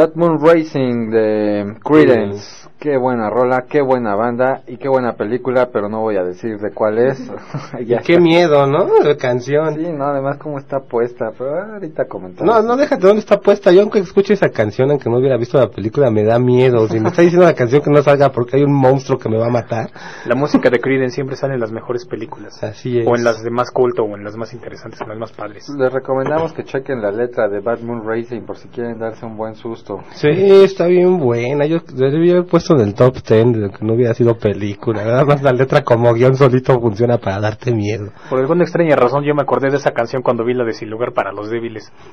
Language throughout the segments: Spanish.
Batman Racing de Credence. Qué buena rola, qué buena banda qué buena película, pero no voy a decir de cuál es. Ya qué miedo, ¿no? La canción. Sí, no, además cómo está puesta, pero ahorita comentamos. No, no, déjate dónde está puesta. Yo aunque escuche esa canción, aunque no hubiera visto la película, me da miedo. Si me está diciendo la canción que no salga porque hay un monstruo que me va a matar. La música de Creedence siempre sale en las mejores películas. Así es. O en las de más culto, o en las más interesantes, en las más padres. Les recomendamos que chequen la letra de Batman Racing por si quieren darse un buen susto. Sí, está bien buena. Yo debía haber puesto en el top 10 de que no hubiera sido película. Nada más la letra como guion solito funciona para darte miedo. Por alguna extraña razón yo me acordé de esa canción cuando vi la de Sin lugar para los débiles.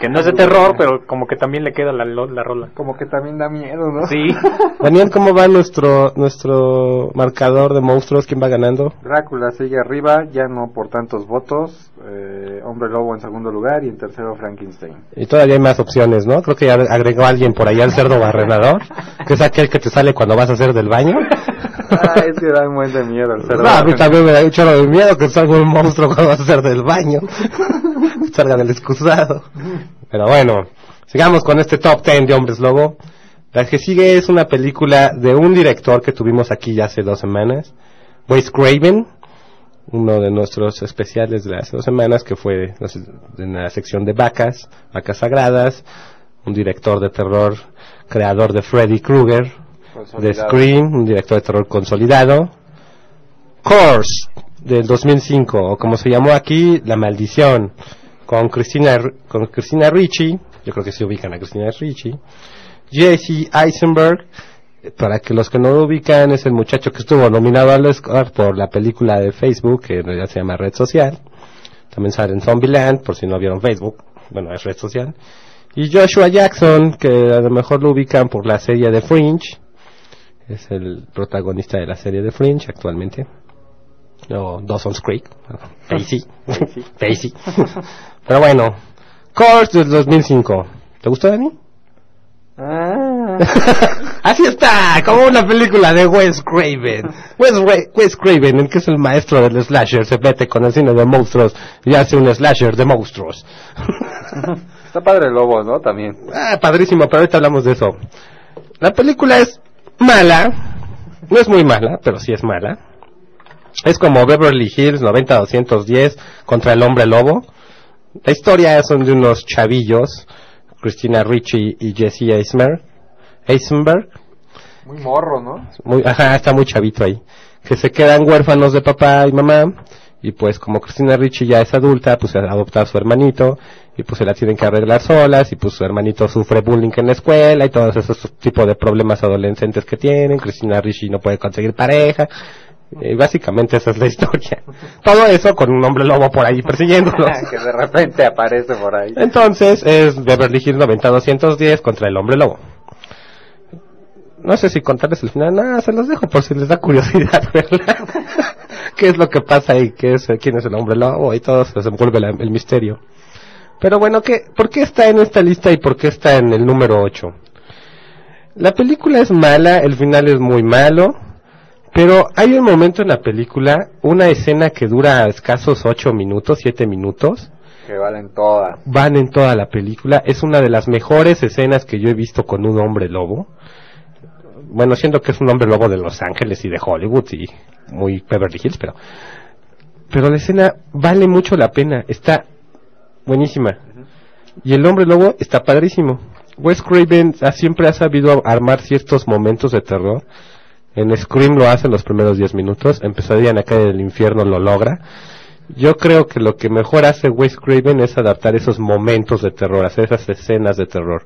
que no es de terror, pero como que también le queda la, la rola. Como que también da miedo, ¿no? Sí. Daniel, ¿cómo va nuestro nuestro marcador de monstruos? ¿Quién va ganando? Drácula sigue arriba, ya no por tantos votos. eh, Hombre Lobo en segundo lugar y en tercero Frankenstein. Y todavía hay más opciones, ¿no? Creo que ya agregó alguien por allá el cerdo barrenador, que es aquel que te sale cuando vas a hacer del baño. Buen de miedo. No, a mí también me da un de miedo que salga un monstruo cuando vas a hacer del baño. salga del excusado. Pero bueno, sigamos con este top 10 de Hombres Lobo. La que sigue es una película de un director que tuvimos aquí ya hace dos semanas, Wes Craven, uno de nuestros especiales de hace dos semanas, que fue en la sección de vacas, vacas sagradas, un director de terror, creador de Freddy Krueger, de. Scream, un director de terror consolidado. Course, del 2005, o como se llamó aquí, La Maldición, con Cristina, con Cristina Ricci, yo creo que se ubican a Cristina Ricci, Jesse Eisenberg, para que los que no lo ubican, es el muchacho que estuvo nominado al Oscar por la película de Facebook, que en realidad se llama Red Social. También sale en Zombieland, por si no vieron Facebook, bueno, es Red Social. Y Joshua Jackson, que a lo mejor lo ubican por la serie de Fringe, es el protagonista de la serie de Fringe actualmente. O Dawson's Creek. Facey. Facey. Pero bueno. Course del 2005. ¿Te gustó, Dani? Ah, Así está, como una película de Wes Craven. Wes, Wes Craven, el que es el maestro del slasher, se mete con el cine de monstruos y hace un slasher de monstruos. está padre el lobo, ¿no? También. Ah, padrísimo, pero ahorita hablamos de eso. La película es mala, no es muy mala, pero sí es mala. Es como Beverly Hills 90-210 contra el hombre lobo. La historia son de unos chavillos, Christina Ricci y Jesse Eisenberg, Eisenberg Muy morro, ¿no? muy, ajá, está muy chavito ahí, que se quedan huérfanos de papá y mamá, y pues como Cristina Ricci ya es adulta, pues adopta a su hermanito, y pues se la tienen que arreglar solas, y pues su hermanito sufre bullying en la escuela, y todos esos tipos de problemas adolescentes que tienen, Cristina Ricci no puede conseguir pareja, y básicamente esa es la historia. Todo eso con un hombre lobo por ahí persiguiéndolos. que de repente aparece por ahí. Entonces es Beverly Hills 90-210 contra el hombre lobo. No sé si contarles el final, nada, se los dejo por si les da curiosidad verla. ¿Qué es lo que pasa y qué es, quién es el hombre lobo? Y todo se desenvuelve la- el misterio. Pero bueno, ¿qué, ¿por qué está en esta lista y por qué está en el número 8? La película es mala, el final es muy malo, pero hay un momento en la película, una escena que dura escasos 8 minutos, 7 minutos, Que valen todas. van en toda la película. Es una de las mejores escenas que yo he visto con un hombre lobo. Bueno, siendo que es un hombre lobo de Los Ángeles y de Hollywood y muy Beverly Hills, pero pero la escena vale mucho la pena, está buenísima. Y el hombre lobo está padrísimo. Wes Craven ha- siempre ha sabido armar ciertos momentos de terror. En Scream lo hace en los primeros 10 minutos, en Pesadilla en la calle del infierno lo logra. Yo creo que lo que mejor hace Wes Craven es adaptar esos momentos de terror, hacer esas escenas de terror.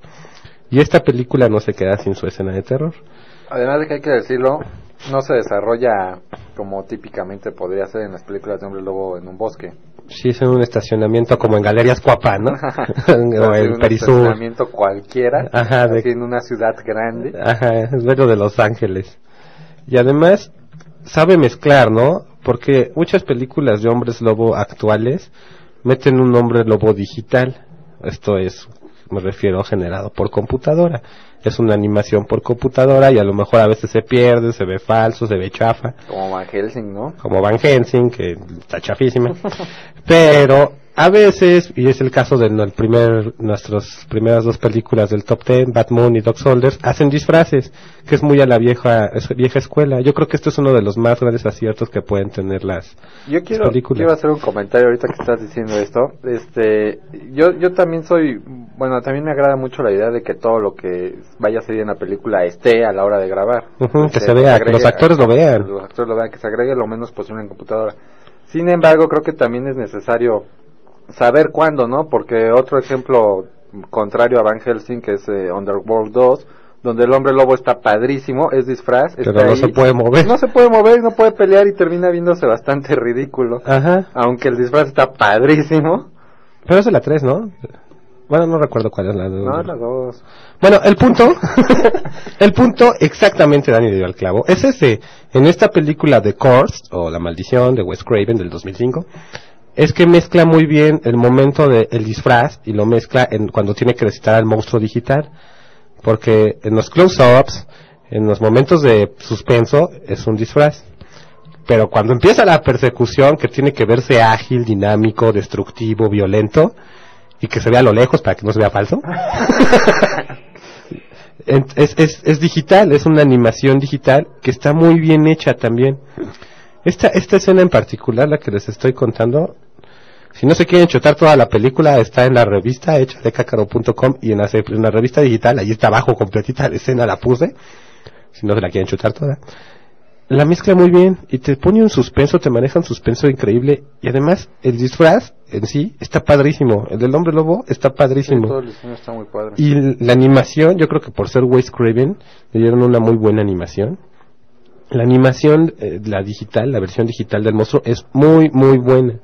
Y esta película no se queda sin su escena de terror. Además de que hay que decirlo, no se desarrolla como típicamente podría ser en las películas de hombre lobo en un bosque. Sí, es en un estacionamiento como en Galerías Cuapa, ¿no? o en un Perisur. estacionamiento cualquiera, Ajá, de- así en una ciudad grande. Ajá, es verlo de Los Ángeles. Y además, sabe mezclar, ¿no? Porque muchas películas de hombres lobo actuales meten un hombre lobo digital. Esto es, me refiero, generado por computadora. Es una animación por computadora y a lo mejor a veces se pierde, se ve falso, se ve chafa. Como Van Helsing, ¿no? Como Van Helsing, que está chafísima. Pero a veces, y es el caso de el primer, nuestras primeras dos películas del top ten, Batman y Dog Soldiers, hacen disfraces, que es muy a la vieja, es- vieja escuela. Yo creo que esto es uno de los más grandes aciertos que pueden tener las, Yo quiero, películas. quiero hacer un comentario ahorita que estás diciendo esto. Este, yo, yo también soy, bueno, también me agrada mucho la idea de que todo lo que vaya a salir en la película esté a la hora de grabar. Que Este, se vea, que los actores lo vean. que Los actores lo vean, que se agregue lo menos posible en computadora. Sin embargo, creo que también es necesario saber cuándo, ¿no? Porque otro ejemplo contrario a Van Helsing, que es eh, Underworld 2, donde el hombre lobo está padrísimo, es disfraz, pero está no ahí. se puede mover. No se puede mover, no puede pelear y termina viéndose bastante ridículo. Ajá. Aunque el disfraz está padrísimo. Pero es de la 3, ¿no? Bueno, no recuerdo cuál es la No, las dos. Bueno, el punto, el punto exactamente, Dani dio al clavo, es ese. En esta película de Curse, o La Maldición, de Wes Craven, del 2005, es que mezcla muy bien el momento del disfraz y lo mezcla en, cuando tiene que recitar al monstruo digital. Porque en los close-ups, en los momentos de suspenso, es un disfraz. Pero cuando empieza la persecución, que tiene que verse ágil, dinámico, destructivo, violento, y que se vea a lo lejos para que no se vea falso, es, es digital, es una animación digital que está muy bien hecha también. Esta, esta escena en particular, la que les estoy contando, si no se quieren chutar toda la película, está en la revista hecha de cacaro.com y en la, en la revista digital, ahí está abajo completita la escena, la puse, si no se la quieren chutar toda. La mezcla muy bien y te pone un suspenso, te maneja un suspenso increíble y además el disfraz en sí está padrísimo, el del hombre lobo está Sí, padrísimo. todo el diseño está muy padre. Y la animación, yo creo que por ser Wes Craven, le dieron una muy buena animación. La animación, eh, la digital, la versión digital del monstruo es muy, muy buena.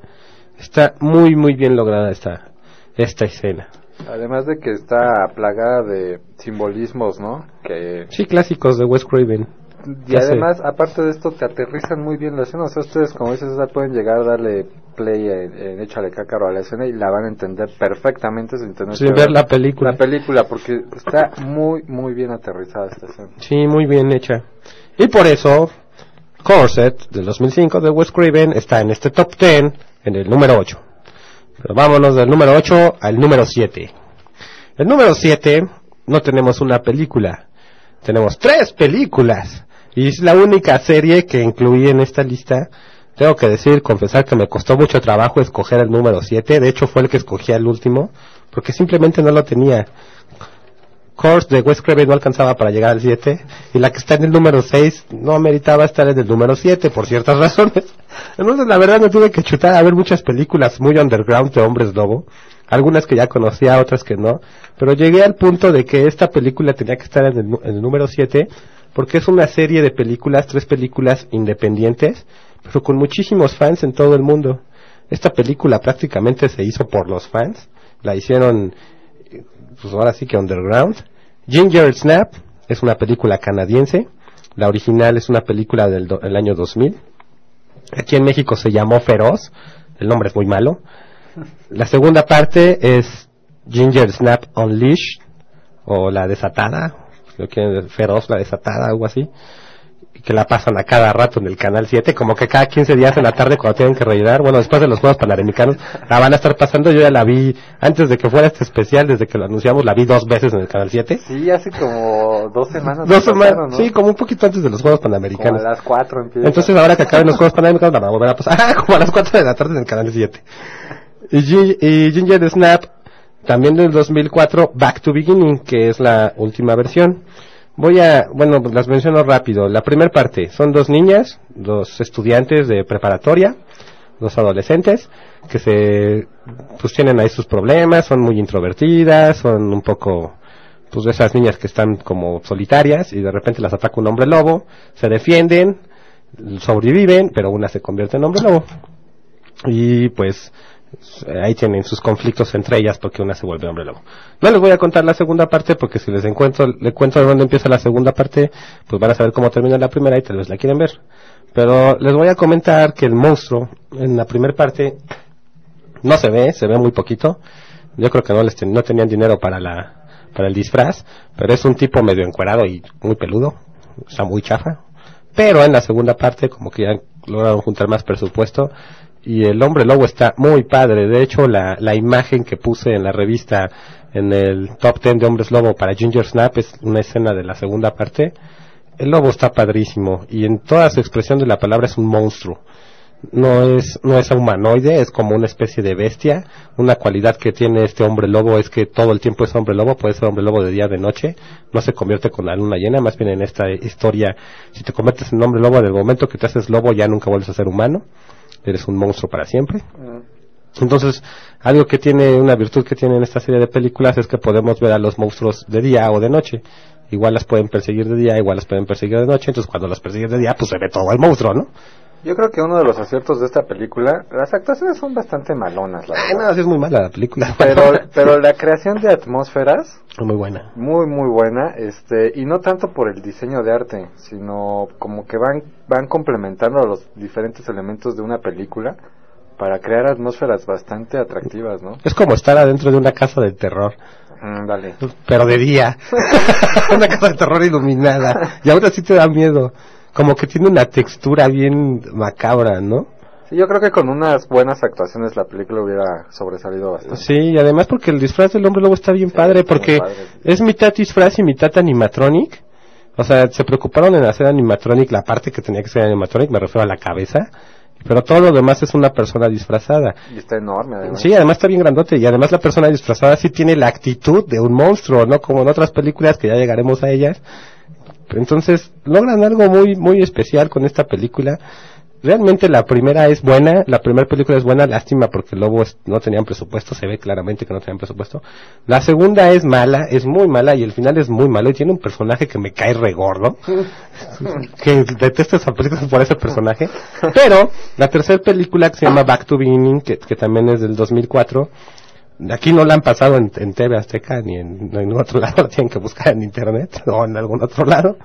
Está muy, muy bien lograda esta, esta escena. Además de que está plagada de simbolismos, ¿no? Que Sí, clásicos de Wes Craven. y sé. además, aparte de esto, te aterrizan muy bien la escena. O sea, ustedes, como dices, pueden llegar a darle play en, en Échale Cácaro a la escena y la van a entender perfectamente sin tener Sin que ver la película. la película, porque está muy, muy bien aterrizada esta escena. Sí, muy bien hecha. Y por eso, Corset, del 2005, de Wes Craven, está en este top 10, en el número 8. Pero vámonos del número 8 al número 7. El número 7, no tenemos una película, tenemos tres películas. Y es la única serie que incluí en esta lista. Tengo que decir, confesar que me costó mucho trabajo escoger el número 7. De hecho, fue el que escogí al último, porque simplemente no lo tenía. Course de Wes Craven no alcanzaba para llegar al 7 y la que está en el número 6 no meritaba estar en el número 7 por ciertas razones. Entonces la verdad me tuve que chutar a ver muchas películas muy underground de hombres lobo, algunas que ya conocía, otras que no, pero llegué al punto de que esta película tenía que estar en el, en el número 7 porque es una serie de películas, tres películas independientes, pero con muchísimos fans en todo el mundo. Esta película prácticamente se hizo por los fans, la hicieron pues ahora sí que underground. Ginger Snap es una película canadiense. La original es una película del, do- del año 2000. Aquí en México se llamó Feroz. El nombre es muy malo. La segunda parte es Ginger Snap Unleashed o La Desatada. Lo quieren Feroz, La Desatada, algo así. Que la pasan a cada rato en el canal 7, como que cada 15 días en la tarde cuando tienen que rellenar. Bueno, después de los Juegos Panamericanos la van a estar pasando. Yo ya la vi antes de que fuera este especial, desde que lo anunciamos, la vi dos veces en el canal 7. Sí, hace como dos semanas. Dos semanas, sí, como un poquito antes de los Juegos Como a Panamericanos. las cuatro empieza. Entonces ahora que acaben los Juegos Panamericanos la van a volver a pasar. Ah, como a las 4 de la tarde en el canal 7. Y, Gi- y Ginger Snap, también del 2004, Back to Beginning, que es la última versión. Voy a, bueno, pues las menciono rápido. La primera parte, son dos niñas, dos estudiantes de preparatoria, dos adolescentes, que se, pues tienen ahí sus problemas, son muy introvertidas, son un poco, pues de esas niñas que están como solitarias y de repente las ataca un hombre lobo, se defienden, sobreviven, pero una se convierte en hombre lobo. Y pues ahí tienen sus conflictos entre ellas porque una se vuelve hombre lobo. No les voy a contar la segunda parte porque si les encuentro, le cuento de dónde empieza la segunda parte, pues van a saber cómo termina la primera y tal vez la quieren ver. Pero les voy a comentar que el monstruo en la primera parte no se ve, se ve muy poquito. Yo creo que no les no tenían dinero para la para el disfraz, pero es un tipo medio encuerado y muy peludo, está muy chafa. Pero en la segunda parte como que ya lograron juntar más presupuesto y el hombre lobo está muy padre. De hecho, la, la imagen que puse en la revista en el top 10 de hombres lobo para Ginger Snap es una escena de la segunda parte. El lobo está padrísimo y en toda su expresión de la palabra es un monstruo. No es, no es humanoide, es como una especie de bestia. Una cualidad que tiene este hombre lobo es que todo el tiempo es hombre lobo, puede ser hombre lobo de día, de noche. No se convierte con la luna llena, más bien en esta historia, si te conviertes en hombre lobo, del momento que te haces lobo ya nunca vuelves a ser humano. Eres un monstruo para siempre. Entonces, algo que tiene, una virtud que tiene en esta serie de películas es que podemos ver a los monstruos de día o de noche. Igual las pueden perseguir de día, igual las pueden perseguir de noche, entonces cuando las persiguen de día, pues se ve todo el monstruo, ¿no? Yo creo que uno de los aciertos de esta película, las actuaciones son bastante malonas, la Ay, verdad. no, sí es muy mala la película. Pero, pero la creación de atmósferas, muy buena. muy muy buena, este, y no tanto por el diseño de arte, sino como que van, van complementando los diferentes elementos de una película para crear atmósferas bastante atractivas, ¿no? Es como estar adentro de una casa de terror, Mm, dale. pero de día. una casa de terror iluminada. Y aún así te da miedo. Como que tiene una textura bien macabra, ¿no? Sí, yo creo que con unas buenas actuaciones la película hubiera sobresalido bastante. Sí, y además porque el disfraz del hombre lobo está bien padre, está porque padre. es mitad disfraz y mitad animatronic. O sea, se preocuparon en hacer animatronic la parte que tenía que ser animatronic, me refiero a la cabeza. Pero todo lo demás es una persona disfrazada. Y está enorme, además. Sí, además está bien grandote y además la persona disfrazada sí tiene la actitud de un monstruo, no como en otras películas que ya llegaremos a ellas. Entonces logran algo muy muy especial con esta película. Realmente la primera es buena, la primera película es buena, lástima porque Lobos no tenían presupuesto, se ve claramente que no tenían presupuesto. La segunda es mala, es muy mala y el final es muy malo y tiene un personaje que me cae regordo, que detesto esa película por ese personaje. Pero la tercera película que se llama Back to Beginning, que, que también es del 2004, Aquí no la han pasado en, en TV Azteca ni en, ningún otro lado, la tienen que buscar en internet o en algún otro lado.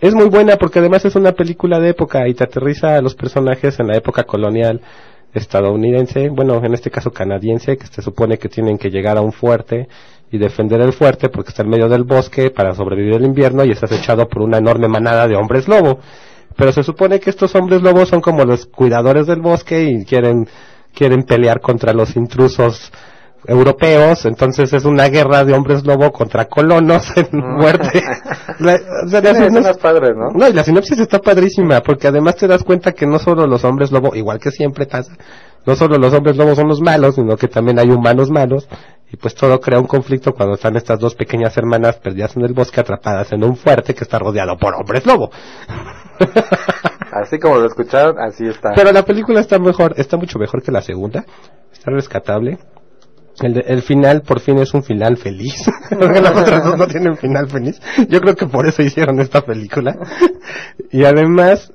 Es muy buena porque además es una película de época y te aterriza a los personajes en la época colonial estadounidense, bueno, en este caso canadiense, que se supone que tienen que llegar a un fuerte y defender el fuerte porque está en medio del bosque para sobrevivir el invierno y estás echado por una enorme manada de hombres lobo. Pero se supone que estos hombres lobos son como los cuidadores del bosque y quieren quieren pelear contra los intrusos europeos, entonces es una guerra de hombres lobo contra colonos en muerte. La, o sea, la sinopsis- padres, ¿no? no, y la sinopsis está padrísima, porque además te das cuenta que no solo los hombres lobo, igual que siempre pasa, no solo los hombres lobos son los malos, sino que también hay humanos malos, y pues todo crea un conflicto cuando están estas dos pequeñas hermanas perdidas en el bosque atrapadas en un fuerte que está rodeado por hombres lobo. Así como lo escucharon, así está. Pero la película está mejor, está mucho mejor que la segunda, está rescatable. El, el final por fin es un final feliz, porque las otras dos no tienen final feliz. Yo creo que por eso hicieron esta película. Y además,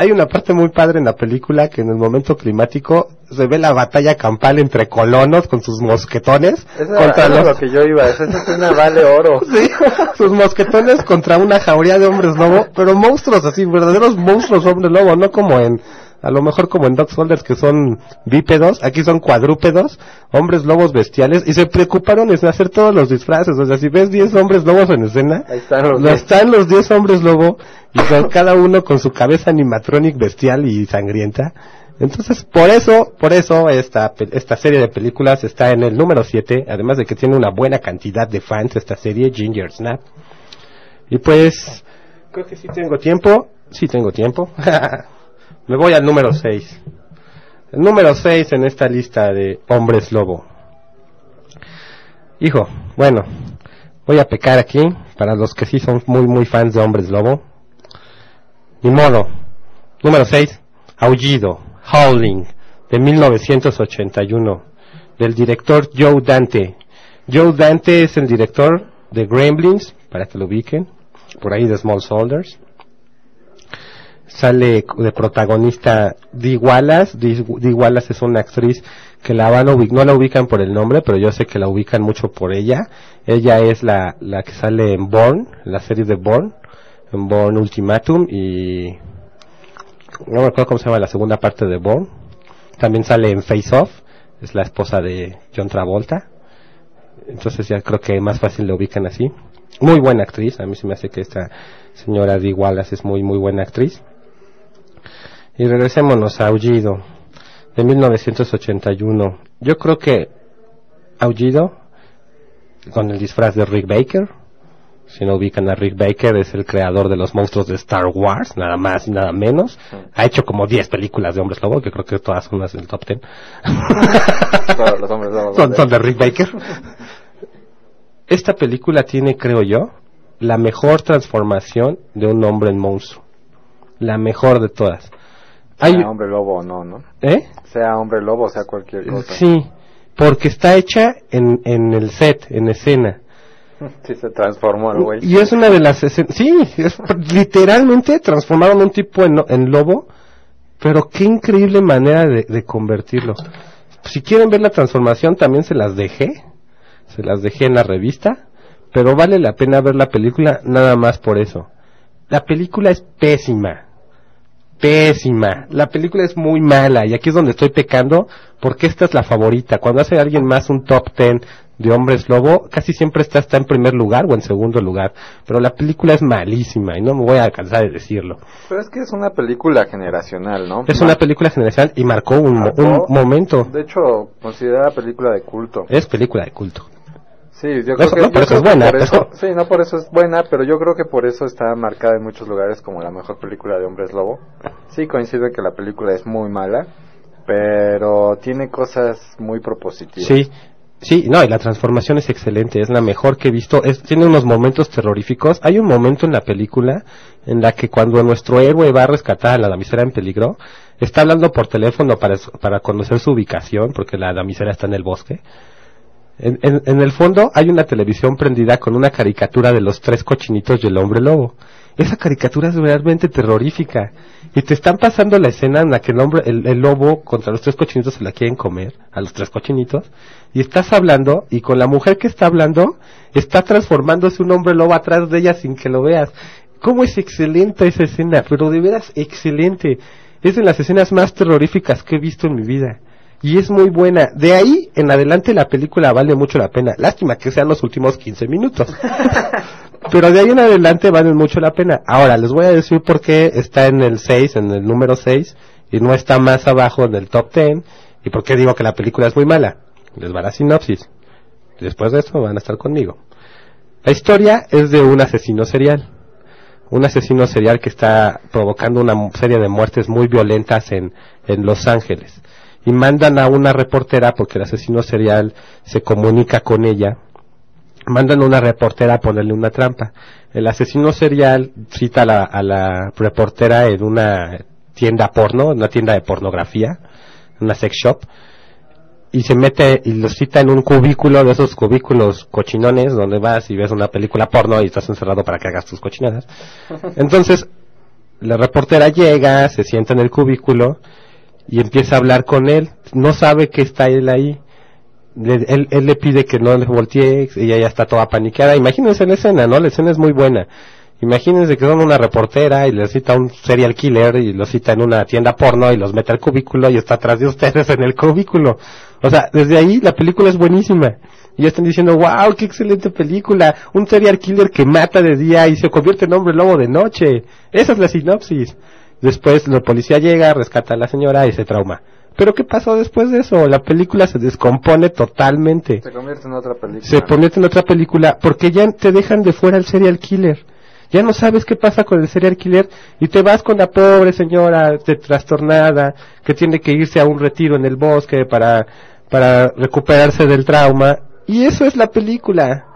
hay una parte muy padre en la película que en el momento climático se ve la batalla campal entre colonos con sus mosquetones Eso contra es los lo que yo iba. Esa escena vale oro. Sí, sus mosquetones contra una jauría de hombres lobo, pero monstruos así, verdaderos monstruos hombres lobo, no como en, a lo mejor como en Dog Soldiers que son bípedos, aquí son cuadrúpedos, hombres lobos bestiales, y se preocuparon en hacer todos los disfraces, o sea, si ves 10 hombres lobos en escena, Ahí están los no diez. están los 10 hombres lobo, y con cada uno con su cabeza animatronic bestial y sangrienta. Entonces, por eso, por eso esta, esta serie de películas está en el número 7, además de que tiene una buena cantidad de fans esta serie, Ginger Snap. Y pues, creo que sí tengo tiempo, sí tengo tiempo. Me voy al número 6. El número 6 en esta lista de hombres lobo. Hijo, bueno, voy a pecar aquí para los que sí son muy muy fans de hombres lobo. Ni modo. Número 6. Aullido. Howling. De 1981. Del director Joe Dante. Joe Dante es el director de Gremlins, para que lo ubiquen. Por ahí de Small Soldiers. Sale de protagonista Dee Wallace. Dee Dee Wallace es una actriz que la van a ubic- no la ubican por el nombre, pero yo sé que la ubican mucho por ella. Ella es la, la que sale en Born, la serie de Born, en Born Ultimatum y no me acuerdo cómo se llama la segunda parte de Born. También sale en Face Off, es la esposa de John Travolta. Entonces ya creo que más fácil la ubican así. Muy buena actriz, a mí se me hace que esta señora Dee Wallace es muy muy buena actriz. Y regresémonos a Aullido. de 1981. Yo creo que Aullido, con el disfraz de Rick Baker, si no ubican a Rick Baker, es el creador de los monstruos de Star Wars, nada más y nada menos. Ha hecho como 10 películas de Hombres Lobo, que creo que todas son las del top 10. Todos los hombres lobos son, de- son de Rick Baker. Esta película tiene, creo yo, la mejor transformación de un hombre en monstruo. La mejor de todas. Hay, Sea hombre lobo o no, ¿no? ¿Eh? Sea hombre lobo o sea cualquier cosa. Sí, porque está hecha en, en el set, en escena. Sí se transformó el güey. Y es una de las escenas, sí, es, literalmente transformaron un tipo en, en lobo, pero qué increíble manera de, de convertirlo. Si quieren ver la transformación, también se las dejé, se las dejé en la revista, pero vale la pena ver la película nada más por eso. La película es pésima, pésima. La película es muy mala y aquí es donde estoy pecando porque esta es la favorita. Cuando hace alguien más un top ten de hombres lobo, casi siempre está, está en primer lugar o en segundo lugar. Pero la película es malísima y no me voy a cansar de decirlo. Pero es que es una película generacional, ¿no? Es una película general y marcó un, mo- un Marcó. momento. De hecho, considerada película de culto. Es película de culto. Sí, yo creo Eso- que, no, por eso es buena, por eso- pero- sí, no por eso es buena, pero yo creo que por eso está marcada en muchos lugares como la mejor película de hombres lobo. Sí, coincido en que la película es muy mala, pero tiene cosas muy propositivas. Sí, sí, no, y la transformación es excelente, es la mejor que he visto, es, tiene unos momentos terroríficos. Hay un momento en la película en la que cuando nuestro héroe va a rescatar a la damisela en peligro, está hablando por teléfono para, para conocer su ubicación, porque la damisela está en el bosque. En, en- el fondo hay una televisión prendida con una caricatura de los tres cochinitos y el hombre lobo. Esa caricatura es realmente terrorífica. Y te están pasando la escena en la que el hombre, el, el lobo contra los tres cochinitos se la quieren comer, a los tres cochinitos, y estás hablando, y con la mujer que está hablando, está transformándose un hombre lobo atrás de ella sin que lo veas. ¿Cómo es excelente esa escena? Pero de veras excelente. Es de las escenas más terroríficas que he visto en mi vida y es muy buena. De ahí en adelante la película vale mucho la pena. Lástima que sean los últimos 15 minutos. Pero de ahí en adelante valen mucho la pena. Ahora, les voy a decir por qué está en el 6, en el número 6, y no está más abajo en el top 10, y por qué digo que la película es muy mala. Les va la sinopsis. Después de eso van a estar conmigo. La historia es de un asesino serial. Un asesino serial que está provocando una serie de muertes muy violentas en, en Los Ángeles y mandan a una reportera porque el asesino serial se comunica con ella mandan a una reportera a ponerle una trampa. El asesino serial cita a la, a la reportera en una tienda porno una tienda de pornografía una sex shop y se mete y lo cita en un cubículo de esos cubículos cochinones donde vas y ves una película porno y estás encerrado para que hagas tus cochinadas. Entonces la reportera llega se sienta en el cubículo y empieza a hablar con él. No sabe que está él ahí. Le- él, él le pide que no le voltee, ella ya está toda paniqueada. Imagínense la escena, ¿no? La escena es muy buena. Imagínense que son una reportera y le cita un serial killer y lo cita en una tienda porno y los mete al cubículo y está atrás de ustedes en el cubículo. O sea, desde ahí la película es buenísima. Y están diciendo, wow, qué excelente película. Un serial killer que mata de día y se convierte en hombre lobo de noche. Esa es la sinopsis. Después la policía llega, rescata a la señora y se trauma. Pero ¿qué pasó después de eso? La película se descompone totalmente. Se convierte en otra película. Se convierte en otra película porque ya te dejan de fuera el serial killer. Ya no sabes qué pasa con el serial killer y te vas con la pobre señora de trastornada que tiene que irse a un retiro en el bosque para, para recuperarse del trauma. Y eso es la película.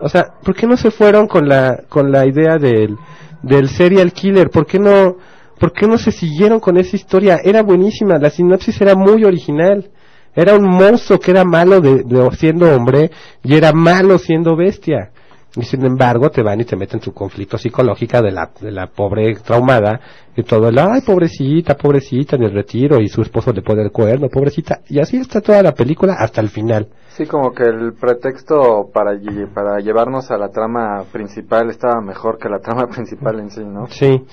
O sea, ¿por qué no se fueron con la, con la idea del, del serial killer? ¿Por qué no, por qué no se siguieron con esa historia? Era buenísima, la sinopsis era muy original. Era un monstruo que era malo de, de- siendo hombre y era malo siendo bestia. Y sin embargo te van y te meten tu conflicto psicológica de la, de la pobre traumada y todo el, ay pobrecita, pobrecita en el retiro y su esposo le pone el cuerno, pobrecita. Y así está toda la película hasta el final. Sí, como que el pretexto para, para llevarnos a la trama principal estaba mejor que la trama principal en sí, ¿no? Sí.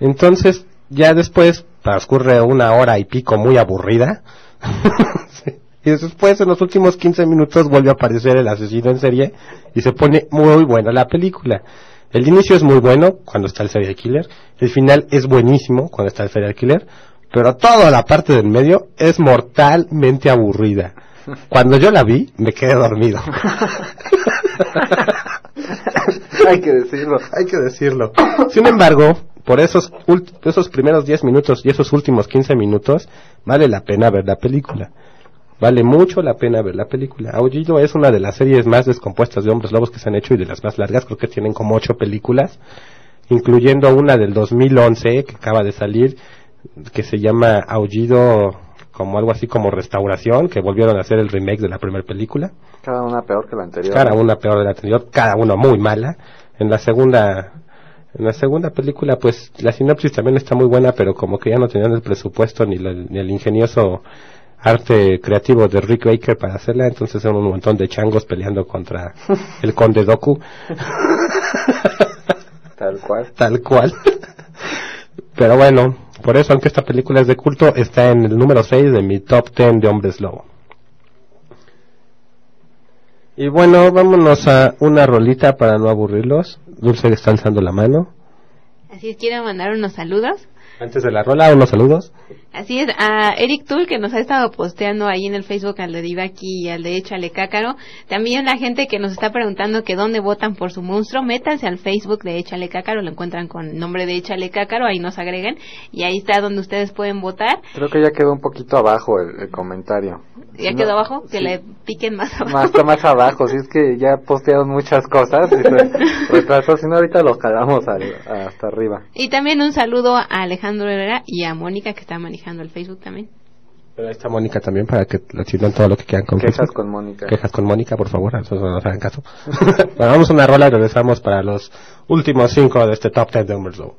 Entonces, ya después transcurre una hora y pico muy aburrida. Sí. Y después, en los últimos 15 minutos, vuelve a aparecer el asesino en serie y se pone muy buena la película. El inicio es muy bueno cuando está el serial killer. El final es buenísimo cuando está el serial killer. pero toda la parte del medio es mortalmente aburrida. Cuando yo la vi, me quedé dormido. hay que decirlo. Hay que decirlo. Sin embargo, por esos, esos primeros 10 minutos y esos últimos 15 minutos, vale la pena ver la película. Vale mucho la pena ver la película. Aullido es una de las series más descompuestas de hombres lobos que se han hecho y de las más largas. Creo que tienen como ocho películas, incluyendo una del 2011 que acaba de salir, que se llama Aullido como algo así como Restauración, que volvieron a hacer el remake de la primera película. Cada una peor que la anterior. Cada una peor de la anterior, cada una muy mala. En la segunda en la segunda película, pues la sinopsis también está muy buena, pero como que ya no tenían el presupuesto ni, ni el ingenioso arte creativo de Rick Baker para hacerla, entonces son un montón de changos peleando contra el conde Doku. Tal cual. Tal cual. Pero bueno, por eso, aunque esta película es de culto, está en el número 6 de mi top 10 de hombres lobo. Y bueno, vámonos a una rolita para no aburrirlos. Dulce está alzando la mano. Así es, quiero mandar unos saludos. Antes de la rola, unos saludos. Así es, a Eric Tull que nos ha estado posteando ahí en el Facebook al de Divaki y al de Échale Cácaro. También la gente que nos está preguntando que dónde votan por su monstruo, métanse al Facebook de Échale Cácaro, lo encuentran con nombre de Échale Cácaro, ahí nos agregan y ahí está donde ustedes pueden votar. Creo que ya quedó un poquito abajo el, comentario. ¿Ya quedó abajo? Que le piquen más abajo. Más, más abajo, si es que ya postearon muchas cosas y retrasó, si no ahorita los calamos hasta arriba. Y también un saludo a Alejandro Herrera y a Mónica que está manejando el Facebook también. Pero ahí está Mónica también para que lo chillen todo lo que quieran con Quejas con Mónica. Quejas con Mónica, por favor, eso no nos hagan caso. bueno, vamos a una rola y regresamos para los últimos cinco de este top 10 de Umberslow.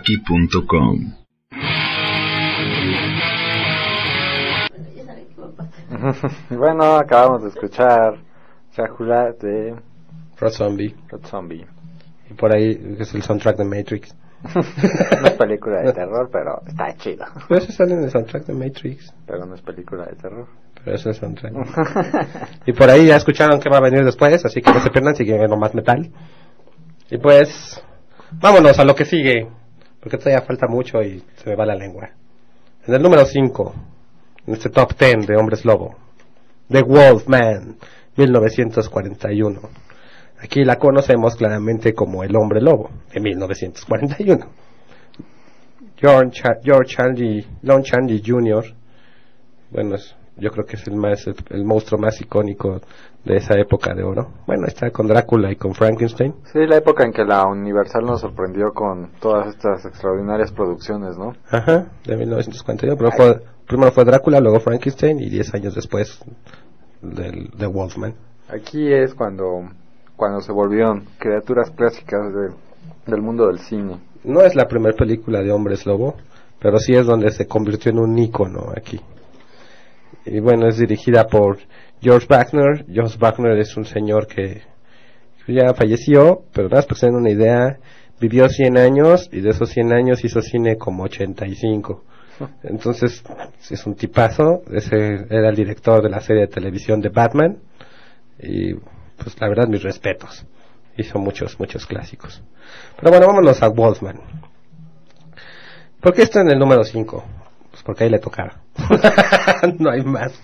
Vivaki.com bueno, acabamos de escuchar Drácula de Rob Zombie. Rob Zombie. Y por ahí es el soundtrack de Matrix. no es película de terror, pero está chido. Pero eso sale en el soundtrack de Matrix. Pero no es película de terror. Pero eso es el soundtrack. y por ahí ya escucharon qué va a venir después, así que no se pierdan si quieren más metal. Y pues, vámonos a lo que sigue, porque todavía falta mucho y se me va la lengua. En el número 5, en este top 10 de Hombres Lobo, The Wolfman, 1941. Aquí la conocemos claramente como El Hombre Lobo, de 1941. George, Cha- George Chandy, Lon Chandy Jr., bueno, yo creo que es el más el monstruo más icónico de esa época de oro. Bueno, está con Drácula y con Frankenstein. Sí, la época en que la Universal nos sorprendió con todas estas extraordinarias producciones, ¿no? Ajá, de 1941. Pero fue- primero fue Drácula, luego Frankenstein y 10 años después del, de Wolfman. Aquí es cuando, cuando se volvieron criaturas clásicas de- del mundo del cine. No es la primera película de Hombres Lobo, pero sí es donde se convirtió en un ícono aquí. Y bueno, es dirigida por George Wagner. George Wagner es un señor que ya falleció, pero nada más para que se den una idea, vivió 100 años y de esos 100 años hizo cine como 85. Entonces, es un tipazo. Ese era el director de la serie de televisión de Batman. Y pues la verdad, mis respetos. Hizo muchos, muchos clásicos. Pero bueno, vámonos a Wolfman. ¿Por qué está en el número 5? Pues porque ahí le tocaba. no hay más.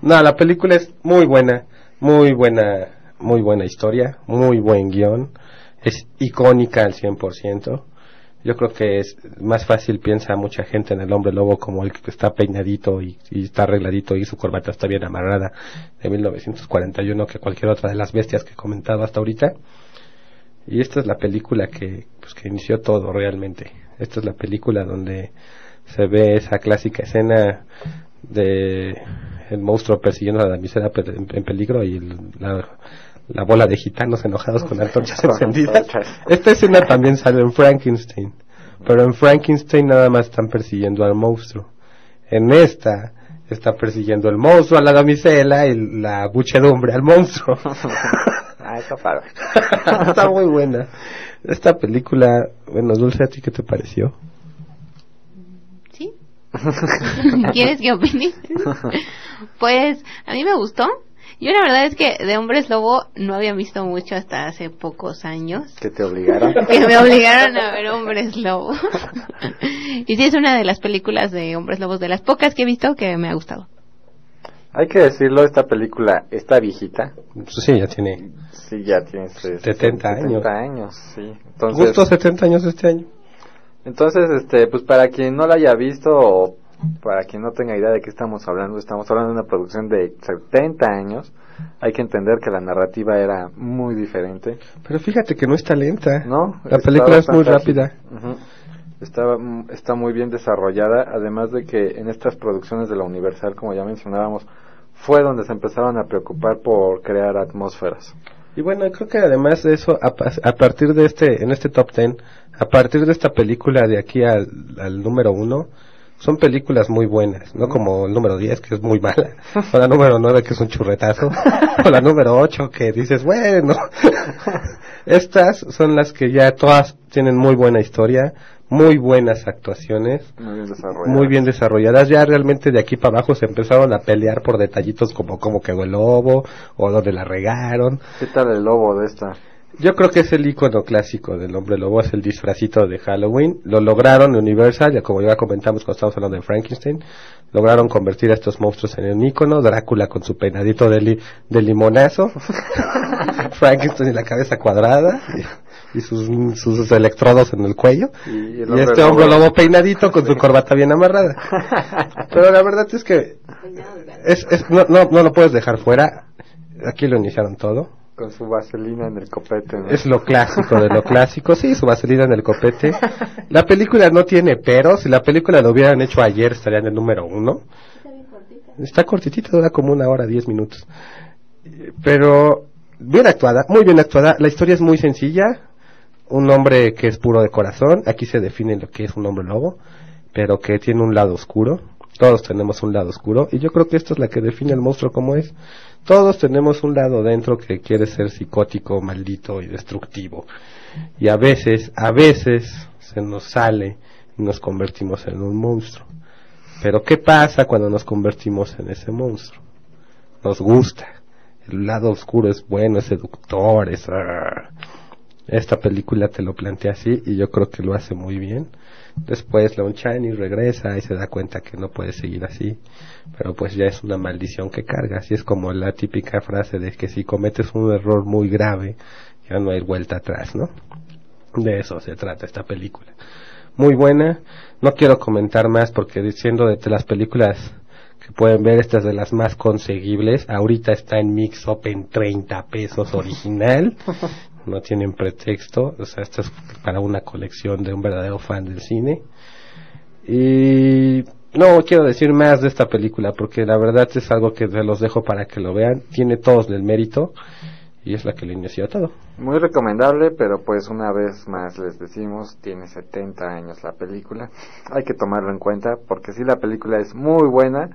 No, la película es muy buena, muy buena, muy buena historia, muy buen guion. Es icónica al 100%. Yo creo que es más fácil, piensa mucha gente en el hombre lobo como el que está peinadito y, y está arregladito y su corbata está bien amarrada de 1941 que cualquier otra de las bestias que he comentado hasta ahorita. Y esta es la película que, pues, que inició todo realmente. Esta es la película donde se ve esa clásica escena de el monstruo persiguiendo a la damisela en, peligro y la, la bola de gitanos enojados con antorchas encendidas. Esta escena también sale en Frankenstein, pero en Frankenstein nada más están persiguiendo al monstruo. En esta está persiguiendo el monstruo a la damisela y la buchedumbre al monstruo. Ah. Está muy buena. Esta película, bueno, Dulce, ¿a ti qué te pareció? ¿Quieres que opine? pues a mí me gustó. Yo la verdad es que de Hombres Lobo no había visto mucho hasta hace pocos años. Que te obligaron. Que me obligaron a ver Hombres Lobo. y sí es una de las películas de Hombres Lobos, de las pocas que he visto que me ha gustado. Hay que decirlo, esta película está viejita. Sí, ya tiene Sí, ya tiene este, 70 años. 70 años, sí. Entonces, justo 70 años este año. Entonces, este, pues para quien no la haya visto o para quien no tenga idea de qué estamos hablando, estamos hablando de una producción de 70 años. Hay que entender que la narrativa era muy diferente, Pero fíjate que no está lenta. ¿no? La película es muy rápida. ágil. Ujú. Está, está muy bien desarrollada, además de que en estas producciones de la Universal, como ya mencionábamos, fue donde se empezaron a preocupar por crear atmósferas. Y bueno, creo que además de eso, a, pa- a partir de este, en este top 10, a partir de esta película de aquí al, al número uno, son películas muy buenas, no como el número 10 que es muy mala, o la número 9 que es un churretazo, o la número 8 que dices, bueno, estas son las que ya todas tienen muy buena historia, muy buenas actuaciones, Muy bien desarrolladas. muy bien desarrolladas. Ya realmente de aquí para abajo se empezaron a pelear por detallitos como cómo quedó el lobo o donde la regaron. ¿Qué tal el lobo de esta? Yo creo que es el icono clásico del hombre lobo, es el disfracito de Halloween. Lo lograron Universal, ya como ya comentamos cuando estábamos hablando de Frankenstein, lograron convertir a estos monstruos en un icono. Drácula con su peinadito de, li- de limonazo, Frankenstein y la cabeza cuadrada y, y sus, sus electrodos en el cuello. Y, el Y este hombre lobo peinadito con su corbata bien amarrada. Pero la verdad es que es, es- no, no, no lo puedes dejar fuera. Aquí lo iniciaron todo. Con su vaselina en el copete. ¿no? Es lo clásico de lo clásico. Sí, su vaselina en el copete. La película no tiene pero. Si la película lo hubieran hecho ayer estaría en el número uno. Está cortitita, dura como una hora, diez minutos. Pero bien actuada, muy bien actuada. La historia es muy sencilla. un hombre que es puro de corazón, aquí se define lo que es un hombre lobo, pero que tiene un lado oscuro. Todos tenemos un lado oscuro y yo creo que esta es la que define al monstruo como es. Todos tenemos un lado dentro que quiere ser psicótico, maldito y destructivo. Y a veces, a veces se nos sale y nos convertimos en un monstruo. Pero ¿qué pasa cuando nos convertimos en ese monstruo? Nos gusta. El lado oscuro es bueno, es seductor, es... ah. Esta película te lo plantea así y yo creo que lo hace muy bien. Después Lon Chaney regresa y se da cuenta que no puede seguir así. Pero pues ya es una maldición que carga. Así es como la típica frase de que si cometes un error muy grave, ya no hay vuelta atrás, ¿no? De eso se trata esta película. Muy buena. No quiero comentar más porque diciendo de las películas que pueden ver, esta es de las más conseguibles. Ahorita está en Mix Up en 30 pesos original. No tienen pretexto. O sea, esto es para una colección de un verdadero fan del cine. Y no quiero decir más de esta película porque la verdad es algo que se los dejo para que lo vean. Tiene todos el mérito y es la que le inició todo. Muy recomendable, pero pues una vez más les decimos, tiene 70 años la película. Hay que tomarlo en cuenta porque sí la película es muy buena,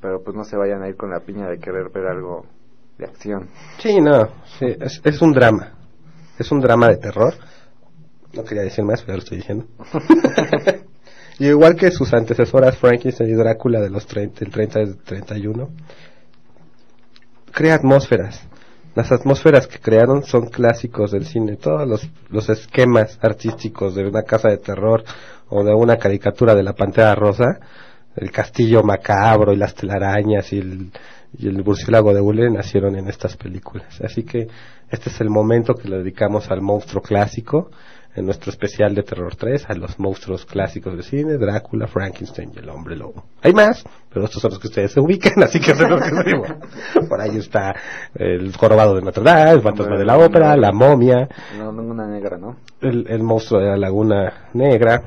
pero pues no se vayan a ir con la piña de querer ver algo de acción. Sí, no, sí, es, es un drama. Es un drama de terror. No quería decir más, pero lo estoy diciendo. y igual que sus antecesoras Frankenstein y Drácula de los 30, el 30 y 31, crea atmósferas. Las atmósferas que crearon son clásicos del cine. Todos los, los esquemas artísticos de una casa de terror o de una caricatura de la Pantera Rosa, el castillo macabro y las telarañas y el, y el murciélago de hule nacieron en estas películas. Así que este es el momento que le dedicamos al monstruo clásico en nuestro especial de Terror 3, a los monstruos clásicos de cine, Drácula, Frankenstein y el hombre lobo. Hay más, pero estos son los que ustedes se ubican, así que que. Por ahí está el jorobado de Notre Dame, el fantasma de la ópera, la momia, No, negra, ¿no? el, el monstruo de la laguna negra.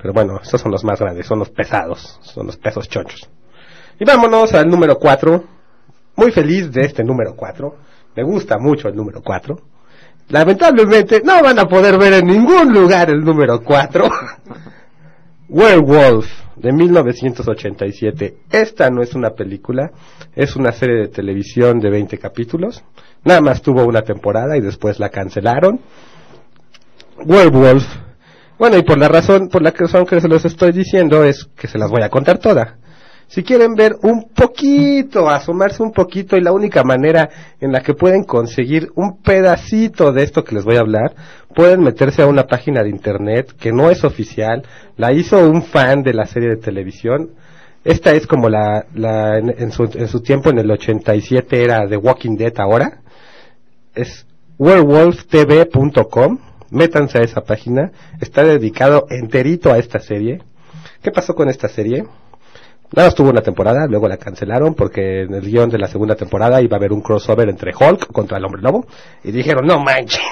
Pero bueno, estos son los más grandes, son los pesados, son los pesos chonchos. Y vámonos al número 4. Muy feliz de este número 4. Me gusta mucho el número 4. Lamentablemente no van a poder ver en ningún lugar el número 4. Werewolf de 1987. Esta no es una película, es una serie de televisión de 20 capítulos. Nada más tuvo una temporada y después la cancelaron. Werewolf. Bueno, y por la razón, por la razón que se los estoy diciendo es que se las voy a contar toda. Si quieren ver un poquito, asomarse un poquito y la única manera en la que pueden conseguir un pedacito de esto que les voy a hablar, pueden meterse a una página de internet que no es oficial, la hizo un fan de la serie de televisión. Esta es como la, la en, su, en su tiempo en el 87 era The Walking Dead ahora. Es werewolftv.com. Métanse a esa página. Está dedicado enterito a esta serie. ¿Qué pasó con esta serie? Nada más tuvo una temporada, luego la cancelaron porque en el guion de la segunda temporada iba a haber un crossover entre Hulk contra el hombre lobo y dijeron, no manches.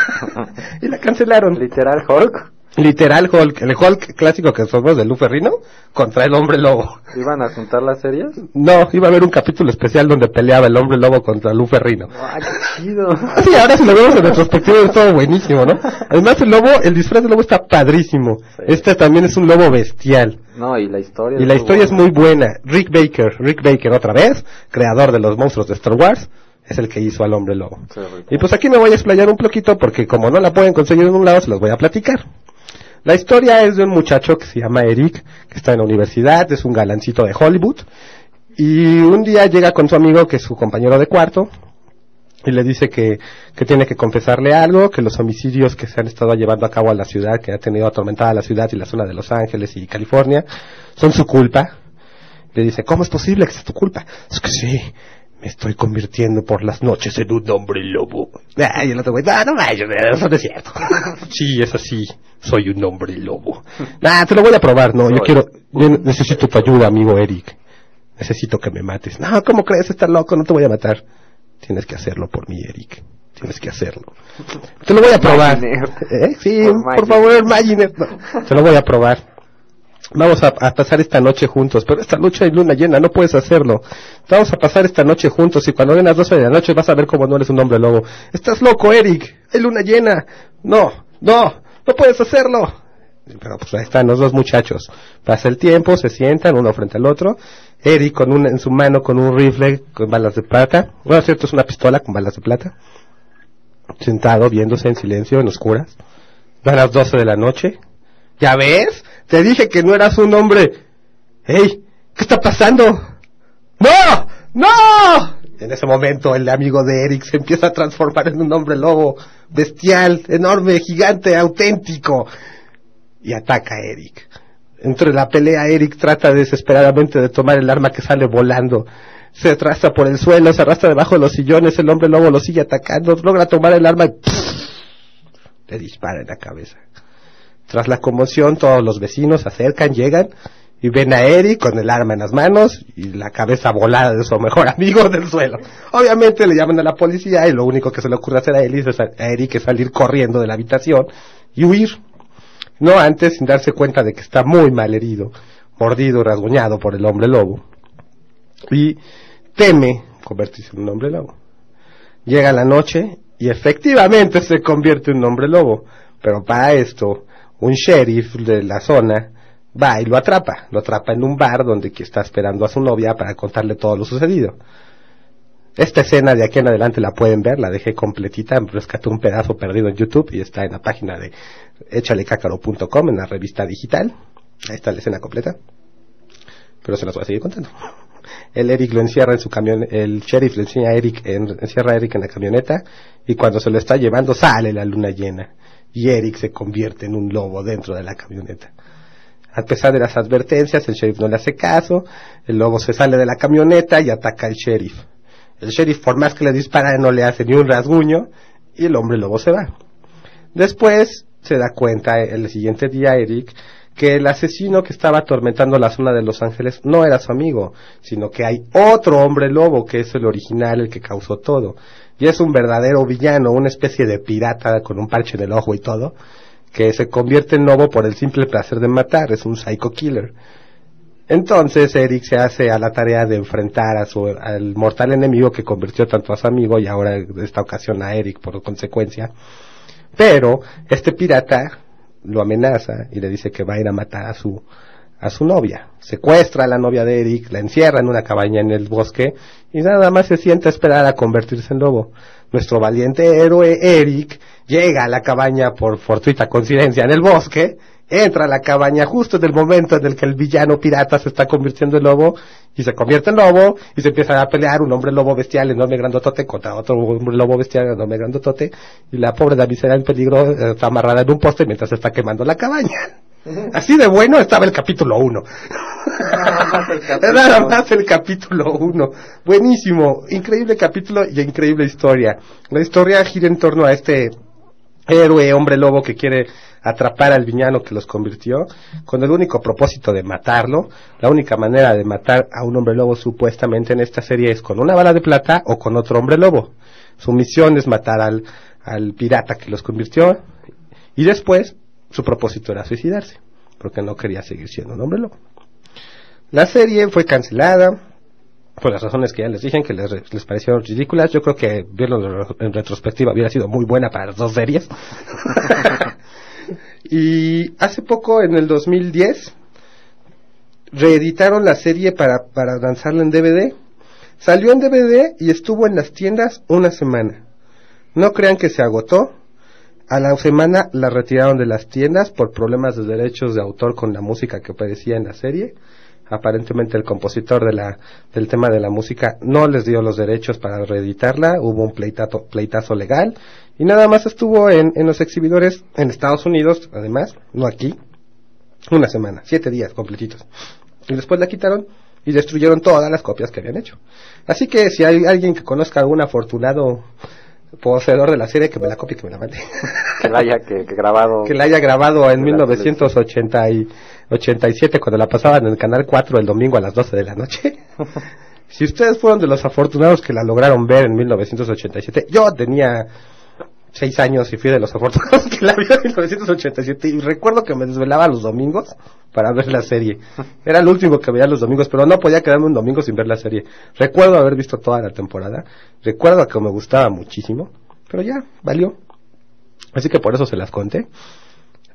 y la cancelaron. Literal Hulk. Literal Hulk, el Hulk clásico que somos de Lu Ferrino contra el hombre lobo. ¿Iban a juntar las series? No, iba a haber un capítulo especial donde peleaba el hombre lobo contra Lu Ferrino. ¡Ah, qué chido! Sí, ahora si lo vemos en retrospectiva es todo buenísimo, ¿no? Además el lobo, el disfraz del lobo está padrísimo. Sí. Este también es un lobo bestial. No, y la historia. Y la historia es muy buena. Rick Baker, Rick Baker otra vez, creador de los monstruos de Star Wars, es el que hizo al hombre lobo. Sí. Y pues aquí me voy a explayar un poquito porque como no la pueden conseguir en un lado, se los voy a platicar. La historia es de un muchacho que se llama Eric, que está en la universidad, es un galancito de Hollywood, y un día llega con su amigo, que es su compañero de cuarto, y le dice que, que tiene que confesarle algo, que los homicidios que se han estado llevando a cabo a la ciudad, que ha tenido atormentada la ciudad y la zona de Los Ángeles y California, son su culpa. Le dice, ¿cómo es posible que sea tu culpa? Es que sí, me estoy convirtiendo por las noches en un hombre lobo. Ah, y el otro güey, no, no vayas, eso no es cierto. sí, es así, soy un hombre lobo. Ah, te lo voy a probar, no, yo quiero, yo necesito tu ayuda, amigo Eric. Necesito que me mates. No, ¿cómo crees? Estás loco, no te voy a matar. Tienes que hacerlo por mí, Eric. Tienes que hacerlo. Te lo voy a probar. ¿Eh? Sí, Por por, Imaginer. favor, Imaginer. No, te lo voy a probar. Vamos a, a pasar esta noche juntos, pero esta noche hay luna llena, no puedes hacerlo. Vamos a pasar esta noche juntos y cuando den las 12 de la noche vas a ver cómo no eres un hombre lobo. Estás loco, Eric. Hay luna llena. no, no, no puedes hacerlo. Pero pues ahí están los dos muchachos. Pasa el tiempo, se sientan uno frente al otro. Eric con una, en su mano con un rifle con balas de plata. Bueno, cierto, es una pistola con balas de plata. Sentado, viéndose en silencio, en oscuras. Van las 12 de la noche. ¿Ya ves? Te dije que no eras un hombre. ¡Ey! ¿Qué está pasando? ¡No! ¡No! En ese momento el amigo de Eric se empieza a transformar en un hombre lobo, bestial, enorme, gigante, auténtico, y ataca a Eric. Entre la pelea Eric trata desesperadamente de tomar el arma que sale volando. Se arrastra por el suelo, se arrastra debajo de los sillones, el hombre lobo lo sigue atacando, logra tomar el arma y le dispara en la cabeza. Tras la conmoción todos los vecinos se acercan, llegan y ven a Eric con el arma en las manos y la cabeza volada de su mejor amigo del suelo. Obviamente le llaman a la policía y lo único que se le ocurre hacer a, Eric es, a Eric es salir corriendo de la habitación y huir. No antes sin darse cuenta de que está muy mal herido, mordido, rasguñado por el hombre lobo. Y teme convertirse en un hombre lobo. Llega la noche y efectivamente se convierte en un hombre lobo. Pero para esto, un sheriff de la zona va y lo atrapa. Lo atrapa en un bar donde está esperando a su novia para contarle todo lo sucedido. Esta escena de aquí en adelante la pueden ver, la dejé completita, rescaté un pedazo perdido en YouTube y está en la página de echalecácaro.com en la revista digital. Ahí está la escena completa. Pero se las voy a seguir contando. El Eric lo encierra en su camión, el sheriff le enseña a Eric, encierra a Eric en la camioneta y cuando se lo está llevando sale la luna llena y Eric se convierte en un lobo dentro de la camioneta. A pesar de las advertencias, el sheriff no le hace caso, el lobo se sale de la camioneta y ataca al sheriff. El sheriff, por más que le dispara, no le hace ni un rasguño y el hombre lobo se va. Después se da cuenta el siguiente día Eric que el asesino que estaba atormentando la zona de Los Ángeles no era su amigo, sino que hay otro hombre lobo que es el original, el que causó todo. Y es un verdadero villano, una especie de pirata con un parche en el ojo y todo, que se convierte en lobo por el simple placer de matar, es un psycho killer. Entonces Eric se hace a la tarea de enfrentar a su, al mortal enemigo que convirtió tanto a su amigo y ahora en esta ocasión a Eric por consecuencia. Pero este pirata lo amenaza y le dice que va a ir a matar a su a su novia. Secuestra a la novia de Eric, la encierra en una cabaña en el bosque y nada más se siente a esperar a convertirse en lobo. Nuestro valiente héroe Eric llega a la cabaña por fortuita coincidencia en el bosque entra a la cabaña justo en el momento en el que el villano pirata se está convirtiendo en lobo y se convierte en lobo y se empieza a pelear un hombre lobo bestial enorme grandotote contra otro hombre lobo bestial enorme grandotote y la pobre damisela en peligro eh, está amarrada en un poste mientras se está quemando la cabaña. Así de bueno estaba el capítulo 1. Nada más el capítulo 1. Buenísimo. Increíble capítulo y increíble historia. La historia gira en torno a este héroe, hombre lobo que quiere atrapar al villano que los convirtió, con el único propósito de matarlo. La única manera de matar a un hombre lobo supuestamente en esta serie es con una bala de plata o con otro hombre lobo. Su misión es matar al, al pirata que los convirtió y después su propósito era suicidarse, porque no quería seguir siendo un hombre lobo. La serie fue cancelada, por las razones que ya les dije, que les, les parecieron ridículas. Yo creo que verlo en retrospectiva hubiera sido muy buena para las dos series. y hace poco, en el 2010, reeditaron la serie para, para lanzarla en DVD. Salió en DVD y estuvo en las tiendas una semana. No crean que se agotó. A la semana la retiraron de las tiendas por problemas de derechos de autor con la música que aparecía en la serie aparentemente el compositor de la, del tema de la música no les dio los derechos para reeditarla, hubo un pleitazo, pleitazo legal y nada más estuvo en los exhibidores en Estados Unidos, además, no aquí, una semana, siete días completitos. Y después la quitaron y destruyeron todas las copias que habían hecho. Así que si hay alguien que conozca algún afortunado poseedor de la serie que me la copie que me la mande que la haya que, grabado que la haya grabado en 1987 cuando la pasaban en el canal 4 el domingo a las 12 de la noche si ustedes fueron de los afortunados que la lograron ver en 1987 yo tenía seis años y fui de los afortunados que la vi en 1987 y recuerdo que me desvelaba los domingos para ver la serie. Era el último que veía los domingos, pero no podía quedarme un domingo sin ver la serie. Recuerdo haber visto toda la temporada, recuerdo que me gustaba muchísimo, pero ya, valió. Así que por eso se las conté.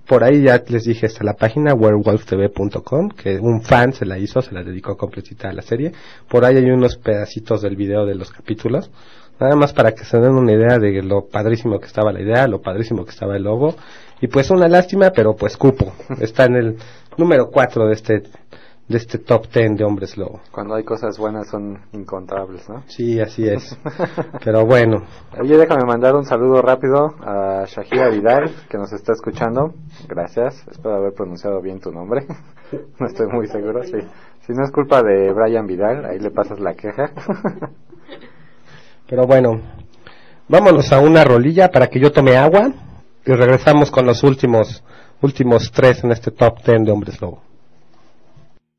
Por ahí ya les dije hasta la página werewolftv.com, que un fan se la hizo, se la dedicó completita a la serie. Por ahí hay unos pedacitos del video de los capítulos. Nada más para que se den una idea de lo padrísimo que estaba la idea, lo padrísimo que estaba el logo. Y pues una lástima, pero pues cupo. Está en el número 4 de este de este top 10 de hombres lobo. Cuando hay cosas buenas son incontables, ¿no? Sí, así es. Pero bueno. Oye, déjame mandar un saludo rápido a Shahira Vidal, que nos está escuchando. Gracias. Espero haber pronunciado bien tu nombre. no estoy muy seguro. Sí. Si no es culpa de Brian Vidal, ahí le pasas la queja. Pero bueno, vámonos a una rolilla para que yo tome agua y regresamos con los últimos últimos tres en este top 10 de hombres lobo.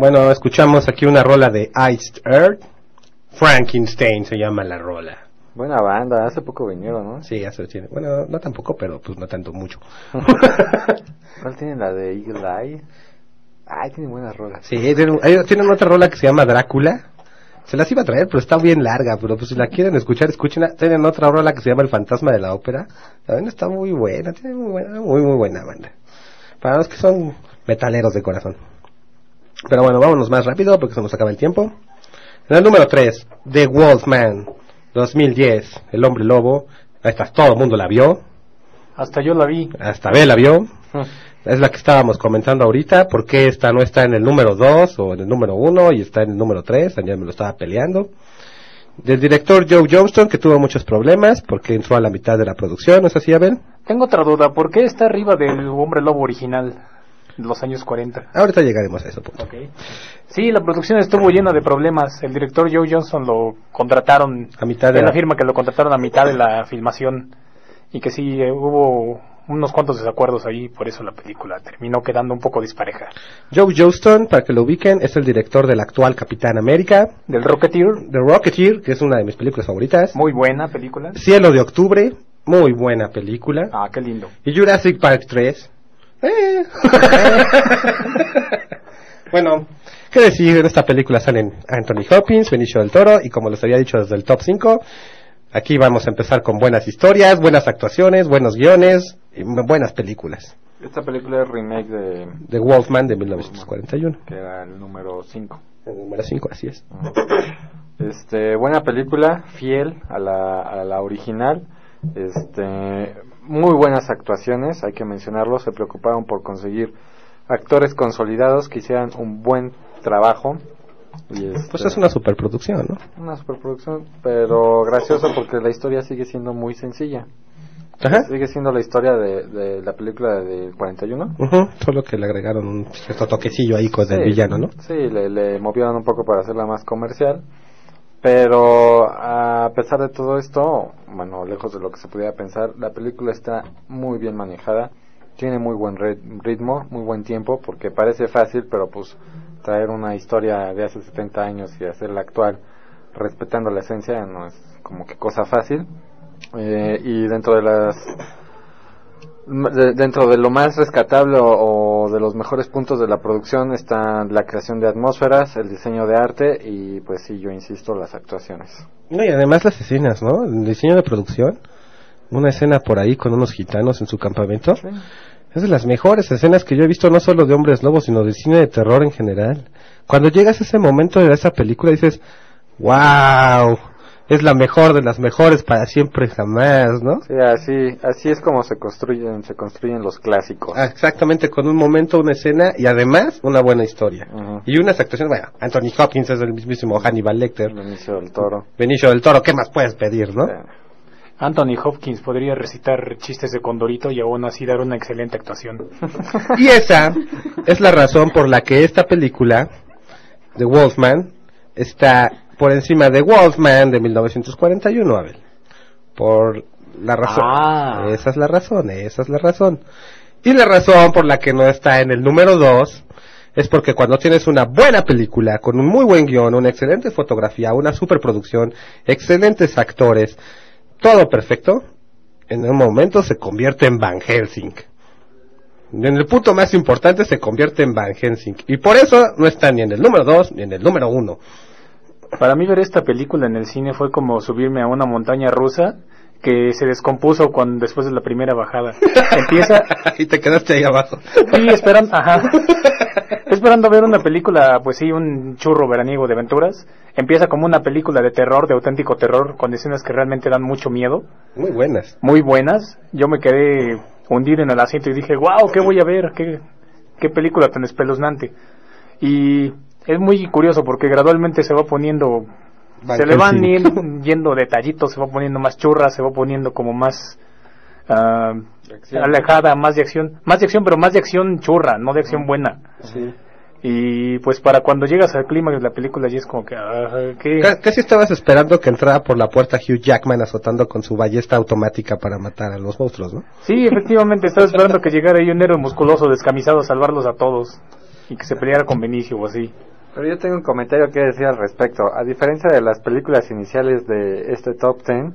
Bueno, escuchamos aquí una rola de Iced Earth. Frankenstein se llama la rola. Buena banda, hace poco vinieron, ¿no? Sí, hace tiene. Bueno, no tampoco, pero pues no tanto mucho. ¿Cuál tiene la de Eagle Eye? Ay, tiene buenas rolas. Sí, tienen, tienen otra rola que se llama Drácula. Se las iba a traer, pero está bien larga, pero pues si la quieren escuchar, escúchenla. Tienen otra rola que se llama El Fantasma de la Ópera. También está muy buena, tiene muy buena, muy, muy buena banda. Para los que son metaleros de corazón. Pero bueno, vámonos más rápido porque se nos acaba el tiempo. En el número 3, The Wolfman, 2010, El Hombre Lobo. Ahí está, todo el mundo la vio. Hasta yo la vi. Hasta B la vio. Es la que estábamos comentando ahorita. ¿Por qué esta no está en el número 2 o en el número 1 y está en el número 3? Ayer me lo estaba peleando. Del director Joe Johnston, que tuvo muchos problemas porque entró a la mitad de la producción. ¿No es así, Abel? Tengo otra duda. ¿Por qué está arriba del Hombre Lobo original los años 40? Ahorita llegaremos a ese punto. Ok. Sí, la producción estuvo llena de problemas. El director Joe Johnson lo contrataron. A mitad de Él la- afirma que lo contrataron a mitad de la filmación y que sí eh, hubo unos cuantos desacuerdos ahí, por eso la película terminó quedando un poco dispareja. Joe Johnston, para que lo ubiquen, es el director del actual Capitán América, Del Rocketeer, The Rocketeer, que es una de mis películas favoritas. muy buena película. Cielo de Octubre, muy buena película. Ah, qué lindo. Y Jurassic Park 3. Eh. bueno, qué decir, en esta película salen Anthony Hopkins, Benicio del Toro, y como les había dicho desde el top 5, aquí vamos a empezar con buenas historias, buenas actuaciones, buenos guiones, y bu- buenas películas. Esta película es remake de The Wolfman de 1941. que era el número 5. El número 5, así es. Este, buena película, fiel a la, a la original. Este, muy buenas actuaciones, hay que mencionarlo. Se preocuparon por conseguir actores consolidados que hicieran un buen trabajo. Y este, Pues es una superproducción, ¿no? una superproducción, pero gracioso porque la historia sigue siendo muy sencilla. Ajá. Sigue siendo la historia de, de la película del 41. Ujú, Solo que le agregaron un cierto toquecillo ahí con el villano, ¿no? Sí, le, le movieron un poco para hacerla más comercial. Pero a pesar de todo esto, bueno, lejos de lo que se pudiera pensar, la película está muy bien manejada, tiene muy buen rit- ritmo, muy buen tiempo, porque parece fácil, pero pues traer una historia de hace 70 años y hacerla actual respetando la esencia no es como que cosa fácil. Eh, y dentro de las dentro de lo más rescatable o, o de los mejores puntos de la producción está la creación de atmósferas, el diseño de arte y pues sí, yo insisto, las actuaciones. No, y además las escenas, ¿no? El diseño de producción. Una escena por ahí con unos gitanos en su campamento. Es de las mejores escenas que yo he visto, no solo de hombres lobos, sino de cine de terror en general. Cuando llegas a ese momento de esa película dices, wow, es la mejor de las mejores para siempre jamás, ¿no? Sí, así, así es como se construyen, se construyen los clásicos. Ah, Exactamente, con un momento, una escena y además una buena historia. Y unas actuaciones, bueno, Anthony Hopkins es el mismísimo Hannibal Lecter. Benicio del Toro. Benicio del Toro, ¿qué más puedes pedir, no? Anthony Hopkins podría recitar chistes de Condorito y aún así dar una excelente actuación. Y esa es la razón por la que esta película, The Wolfman, está por encima de Wolfman de 1941, Abel. Por la razón. Ah. Esa es la razón, esa es la razón. Y la razón por la que no está en el número 2 es porque cuando tienes una buena película, con un muy buen guion, una excelente fotografía, una superproducción, excelentes actores, todo perfecto, en un momento se convierte en Van Helsing. En el punto más importante se convierte en Van Helsing. Y por eso no está ni en el número 2 ni en el número 1. Para mí ver esta película en el cine fue como subirme a una montaña rusa que se descompuso cuando después de la primera bajada. Empieza y te quedaste ahí abajo. Sí, esperando, ajá. Esperando ver una película, pues sí, un churro veraniego de aventuras. Empieza como una película de terror, de auténtico terror, con escenas que realmente dan mucho miedo, Muy buenas. muy buenas. Yo me quedé hundido en el asiento y dije, wow, ¿qué voy a ver? ¿Qué, qué película tan espeluznante? Y es muy curioso porque gradualmente se va poniendo, Van se le van Helsing. yendo, detallitos, se va poniendo más churra, se va poniendo como más... ah, acción. alejada, más de acción, más de acción, pero más de acción churra, no de acción buena. Sí. Y pues para cuando llegas al clima de la película ya es como que, ah, ¿qué? Ca- Casi estabas esperando que entrara por la puerta Hugh Jackman azotando con su ballesta automática para matar a los monstruos, ¿no? Sí, efectivamente, estaba esperando que llegara ahí un héroe musculoso descamisado a salvarlos a todos y que se peleara con Benicio o así. Pero yo tengo un comentario que decir al respecto. A diferencia de las películas iniciales de este top 10,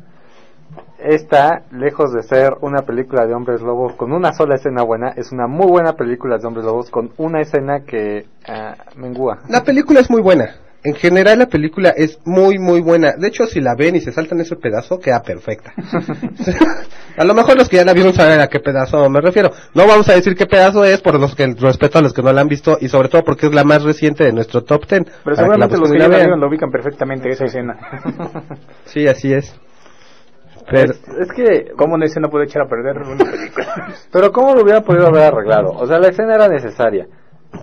esta, lejos de ser una película de hombres lobos con una sola escena buena, es una muy buena película de hombres lobos con una escena que ah, mengúa. La película es muy buena. En general la película es muy muy buena. De hecho, si la ven y se saltan ese pedazo, queda perfecta. a lo mejor los que ya la vieron saben a qué pedazo me refiero. No vamos a decir qué pedazo es por los que respeto a los que no la han visto y sobre todo porque es la más reciente de nuestro top ten. Pero seguramente los que ya la vieron lo ubican perfectamente esa escena. Sí, así es. Pero, Es, es que, ¿Cómo una escena puede echar a perder una película? pero ¿cómo lo hubiera podido haber arreglado? O sea, la escena era necesaria.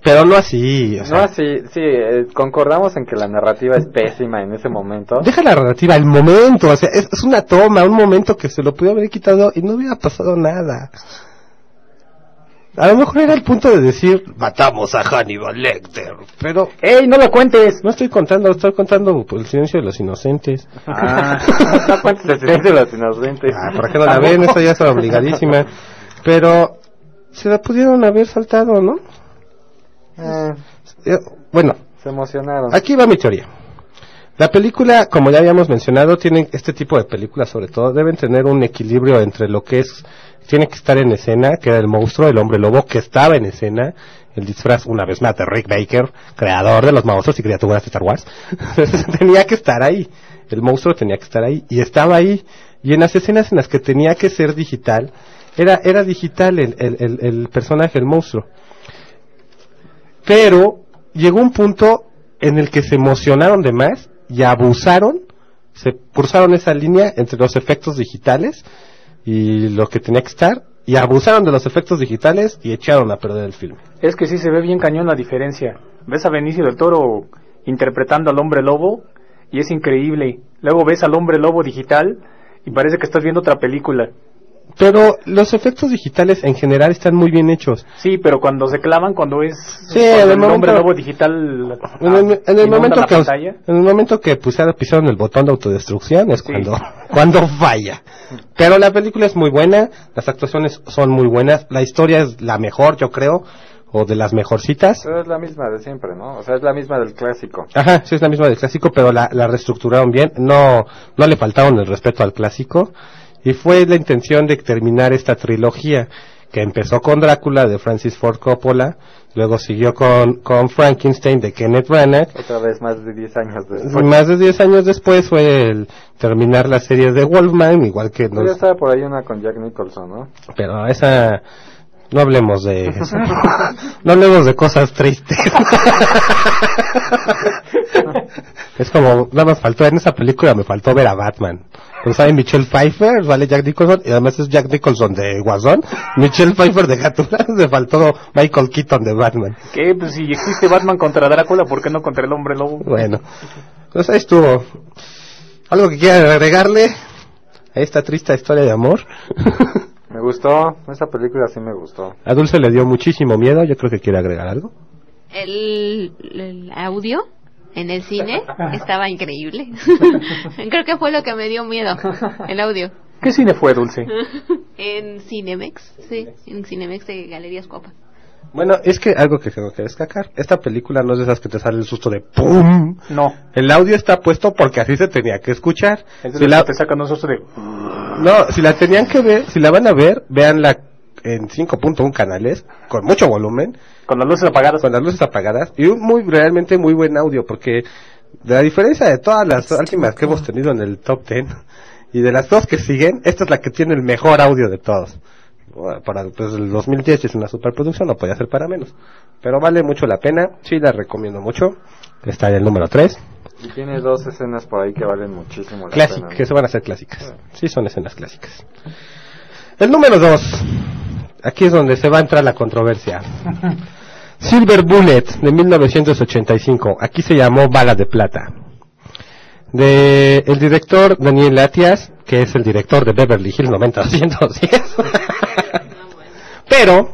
Pero no así. O sea, no así, sí, eh, concordamos en que la narrativa es pésima en ese momento. Deja la relativa, el momento, o sea, es, es una toma, un momento que se lo pudo haber quitado y no hubiera pasado nada. A lo mejor era el punto de decir, matamos a Hannibal Lecter, pero ¡Ey, no la cuentes! no estoy contando, estoy contando por el silencio de los inocentes. Ah, no cuentes el silencio de los inocentes. Ah, ¿por qué no la ven? Esa ya es obligadísima. Pero se la pudieron haber saltado, ¿no? Eh, Bueno, se emocionaron. Aquí va mi teoría. La película, como ya habíamos mencionado, tienen este tipo de películas, sobre todo, deben tener un equilibrio entre lo que es, tiene que estar en escena, que era el monstruo, el hombre lobo, que estaba en escena, el disfraz, una vez más, de Rick Baker, creador de los monstruos y criaturas de Star Wars, tenía que estar ahí. El monstruo tenía que estar ahí, y estaba ahí. Y en las escenas en las que tenía que ser digital, era, era digital el, el, el, el personaje, el monstruo. Pero llegó un punto en el que se emocionaron de más y abusaron, se cruzaron esa línea entre los efectos digitales y lo que tenía que estar, y abusaron de los efectos digitales y echaron a perder el filme. Es que sí se ve bien cañón la diferencia. Ves a Benicio del Toro interpretando al hombre lobo y es increíble. Luego ves al hombre lobo digital y parece que estás viendo otra película. Pero los efectos digitales en general están muy bien hechos. Sí, pero cuando se clavan, cuando es Sí, cuando en el el momento- hombre lobo digital En el, en el inunda momento que en el momento que pusieron, pisaron el botón de autodestrucción es Sí. cuando cuando falla. Pero la película es muy buena, las actuaciones son muy buenas, la historia es la mejor, yo creo, o de las mejorcitas. Pero es la misma de siempre, ¿no? O sea, es la misma del clásico. Ajá, sí es la misma del clásico, pero la, la reestructuraron bien, no no le faltaron el respeto al clásico y fue la intención de terminar esta trilogía que empezó con Drácula de Francis Ford Coppola, luego siguió con con Frankenstein de Kenneth Branagh Otra vez más de 10 años después. Más de 10 años después fue el terminar la serie de Wolfman, igual que nos, ya estaba por ahí una con Jack Nicholson, ¿no? pero esa no hablemos de eso. no hablemos de cosas tristes. es como nada más faltó en esa película me faltó ver a Batman. Pues sale Michelle Pfeiffer, sale Jack Nicholson y además es Jack Nicholson de Guasón, Michelle Pfeiffer de Gatula, le faltó Michael Keaton de Batman. ¿Qué? Pues si existe Batman contra Drácula, ¿por qué no contra el hombre lobo? Bueno, pues ahí estuvo. ¿Algo que quieran agregarle a esta triste historia de amor? Me gustó, esa película sí me gustó. a Dulce le dio muchísimo miedo, yo creo que quiere agregar algo. El, el audio en el cine estaba increíble. Creo que fue lo que me dio miedo, el audio. ¿Qué cine fue, Dulce? En Cinemex, sí, en Cinemex de Galerías Copa. Bueno, es que algo que tengo que destacar, esta película no es de esas que te sale el susto de ¡pum! No. El audio está puesto porque así se tenía que escuchar. Es de Si los la, que te sacan un susto de... no, si la tenían que ver, si la van a ver, véanla en 5.1 canales, con mucho volumen, Con las luces apagadas. con las luces apagadas y un muy realmente muy buen audio porque de la diferencia de todas las últimas que hemos tenido en el top 10 y de las dos que siguen esta es la que tiene el mejor audio de todos. Bueno, para pues, el 2010 es una superproducción no podía ser para menos. Pero vale mucho la pena sí la recomiendo mucho. Está en el número 3 Y tiene dos escenas por ahí que valen muchísimo la que se van a hacer clásicas sí son escenas clásicas el número 2 aquí es donde se va a entrar la controversia Silver Bullet de 1985. Aquí se llamó Bala de Plata. De el director Daniel Latias, que es el director de Beverly Hills 90210. Pero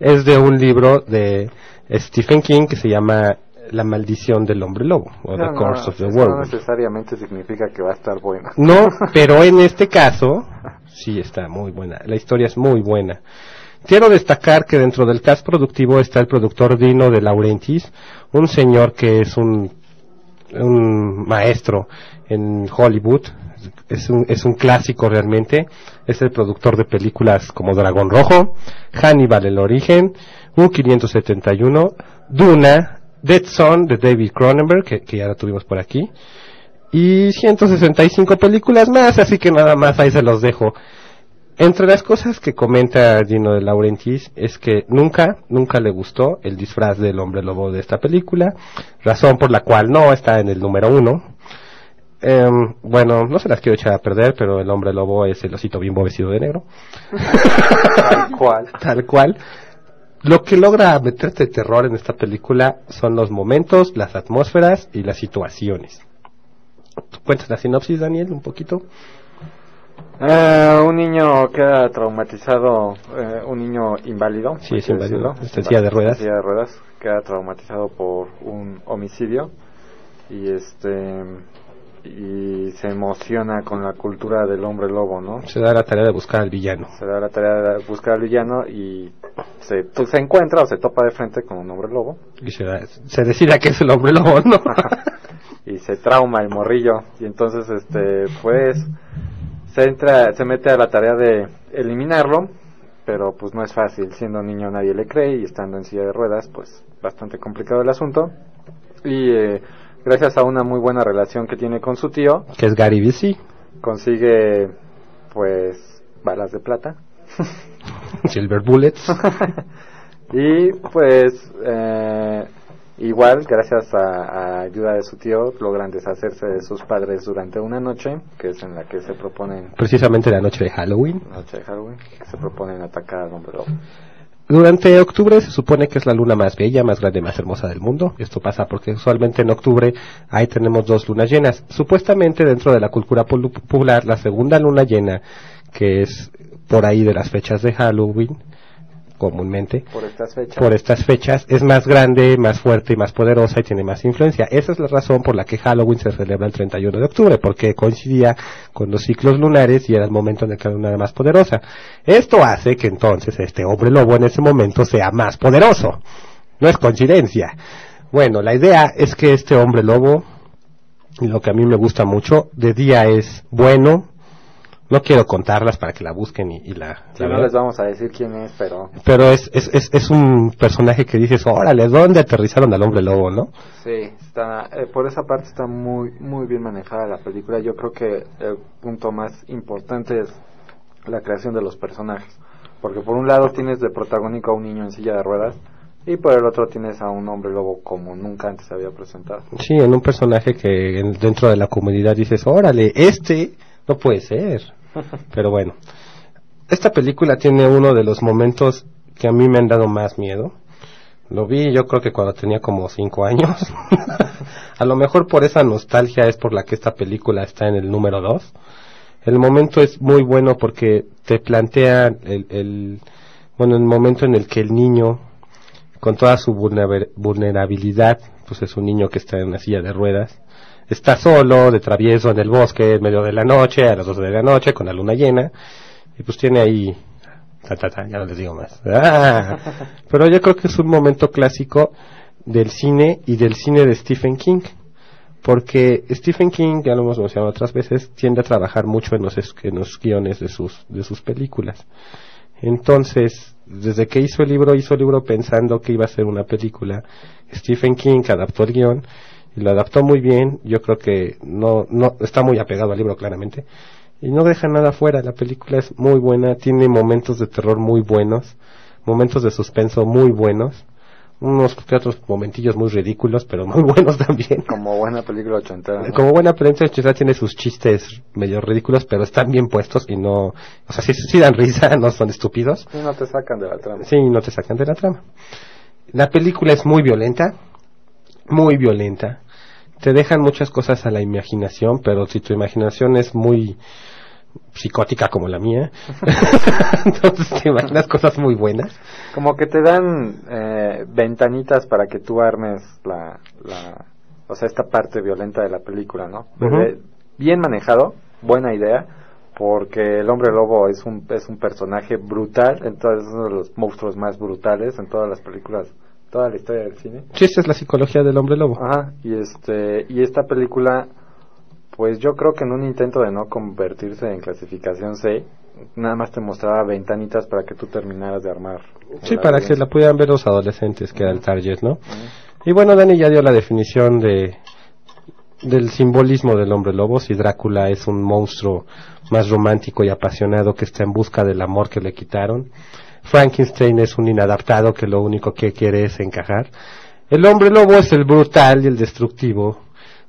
es de un libro de Stephen King que se llama La maldición del hombre lobo o No, The no, Curse of the Werewolf. no necesariamente significa que va a estar buena. No, pero en este caso sí está muy buena. La historia es muy buena. Quiero destacar que dentro del cast productivo está el productor Dino de Laurentiis, un señor que es un, un maestro en Hollywood. Es un, es un clásico realmente. Es el productor de películas como Dragón Rojo, Hannibal el origen, U571, Duna Dead Son de David Cronenberg, que, que ya la tuvimos por aquí, y 165 películas más, así que nada más ahí se los dejo. Entre las cosas que comenta Gino de Laurentiis es que nunca, nunca le gustó el disfraz del hombre lobo de esta película, razón por la cual no está en el número uno. Em, bueno, no se las quiero echar a perder, pero el hombre lobo es el osito bimbo vestido de negro. Tal cual. Tal cual. Lo que logra meterte terror en esta película son los momentos, las atmósferas y las situaciones. ¿Tú ¿Cuentas la sinopsis, Daniel, un poquito? Eh, un niño queda traumatizado, eh, un niño inválido. Sí, es inválido, en silla de ruedas. Silla de ruedas, queda traumatizado por un homicidio y este y se emociona con la cultura del hombre lobo, ¿no? Se da la tarea de buscar al villano. Se da la tarea de buscar al villano y se, pues, se encuentra o se topa de frente con un hombre lobo Y se, da- se decida que es el hombre lobo, ¿no? y se trauma el morrillo y entonces este pues se entra se mete a la tarea de eliminarlo pero pues no es fácil siendo niño nadie le cree y estando en silla de ruedas pues bastante complicado el asunto y eh, gracias a una muy buena relación que tiene con su tío que es Gary Busey, consigue pues balas de plata Silver Bullets. y pues eh, igual gracias a, a ayuda de su tío logran deshacerse de sus padres durante una noche que es en la que se proponen precisamente la noche de Halloween. la noche de Halloween que se proponen atacar al hombre lobo Durante octubre se supone que es la luna más bella, más grande, más hermosa del mundo. Esto pasa porque usualmente en octubre ahí tenemos dos lunas llenas. Supuestamente dentro de la cultura popular, la segunda luna llena, que es por ahí de las fechas de Halloween, comúnmente, por estas fechas por estas fechas es más grande, más fuerte y más poderosa y tiene más influencia. Esa es la razón por la que Halloween se celebra el 31 de octubre, porque coincidía con los ciclos lunares y era el momento en el que la luna era más poderosa. Esto hace que entonces este hombre lobo en ese momento sea más poderoso. No es coincidencia. Bueno, la idea es que este hombre lobo, lo que a mí me gusta mucho, de día es bueno. No quiero contarlas para que la busquen y, y la, no les vamos a decir quién es pero Pero es, es, es, es un personaje que dices, órale, ¿dónde aterrizaron al hombre lobo, no? Sí, está, eh, por esa parte está muy, muy bien manejada la película. Yo creo que el punto más importante es la creación de los personajes. Porque por un lado tienes de protagónico a un niño en silla de ruedas y por el otro tienes a un hombre lobo como nunca antes se había presentado. Sí, en un personaje que en- dentro de la comunidad dices, órale, este no puede ser. Pero bueno, esta película tiene uno de los momentos que a mí me han dado más miedo. Lo vi yo creo que cuando tenía como cinco años. a lo mejor por esa nostalgia es por la que esta película está en el número dos. El momento es muy bueno porque te plantea el, el bueno, el momento en el que el niño, con toda su vulnerabilidad, pues es un niño que está en una silla de ruedas, está solo, de travieso en el bosque, en medio de la noche, a las 12 de la noche, con la luna llena, y pues tiene ahí, ta, ta, ta, ya no les digo más. Pero yo creo que es un momento clásico del cine y del cine de Stephen King porque Stephen King, ya lo hemos mencionado otras veces, tiende a trabajar mucho en los, en los guiones de sus, de sus películas. Entonces, desde que hizo el libro, hizo el libro pensando que iba a ser una película. Stephen King adaptó el guion y lo adaptó muy bien. Yo creo que no, no, está muy apegado al libro claramente. Y no deja nada fuera. La película es muy buena, tiene momentos de terror muy buenos, momentos de suspenso muy buenos, unos que otros momentillos muy ridículos, pero muy buenos también. Como buena película ochentera. ¿no? Como buena película chisa tiene sus chistes medio ridículos, pero están bien puestos y no, o sea, sí, sí dan risa, no son estúpidos. Sí, no te sacan de la trama. Sí, no te sacan de la trama. La película es muy violenta, muy violenta. Te dejan muchas cosas a la imaginación, pero si tu imaginación es muy psicótica como la mía, entonces te imaginas cosas muy buenas. Como que te dan eh, ventanitas para que tú armes la, la, o sea, esta parte violenta de la película, ¿no? Bien manejado, buena idea, porque el hombre lobo es un, es un personaje brutal, entonces es uno de los monstruos más brutales en todas las películas, toda la historia del cine. Sí, esta es la psicología del hombre lobo. Ajá, y este, y esta película, pues yo creo que en un intento de no convertirse en clasificación C, nada más te mostraba ventanitas para que tú terminaras de armar. Sí, para que la pudieran ver los adolescentes, que era el target, ¿no? Y bueno, Dani ya dio la definición de del simbolismo del hombre lobo, si Drácula es un monstruo más romántico y apasionado que está en busca del amor que le quitaron, Frankenstein es un inadaptado que lo único que quiere es encajar, el hombre lobo es el brutal y el destructivo,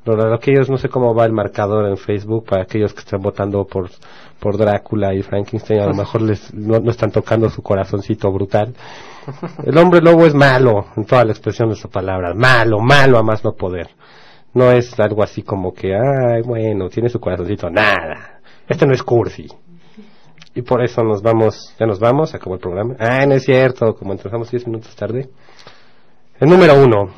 lo aquellos no sé cómo va el marcador en Facebook para aquellos que están votando por por Drácula y Frankenstein a lo mejor les no, no están tocando su corazoncito brutal el hombre lobo es malo en toda la expresión de su palabra malo malo a más no poder no es algo así como que, ay, bueno, tiene su corazoncito. Nada. Este no es cursi. Y por eso nos vamos, ya nos vamos, acabó el programa. Ah, no es cierto, como empezamos 10 minutos tarde. El número uno.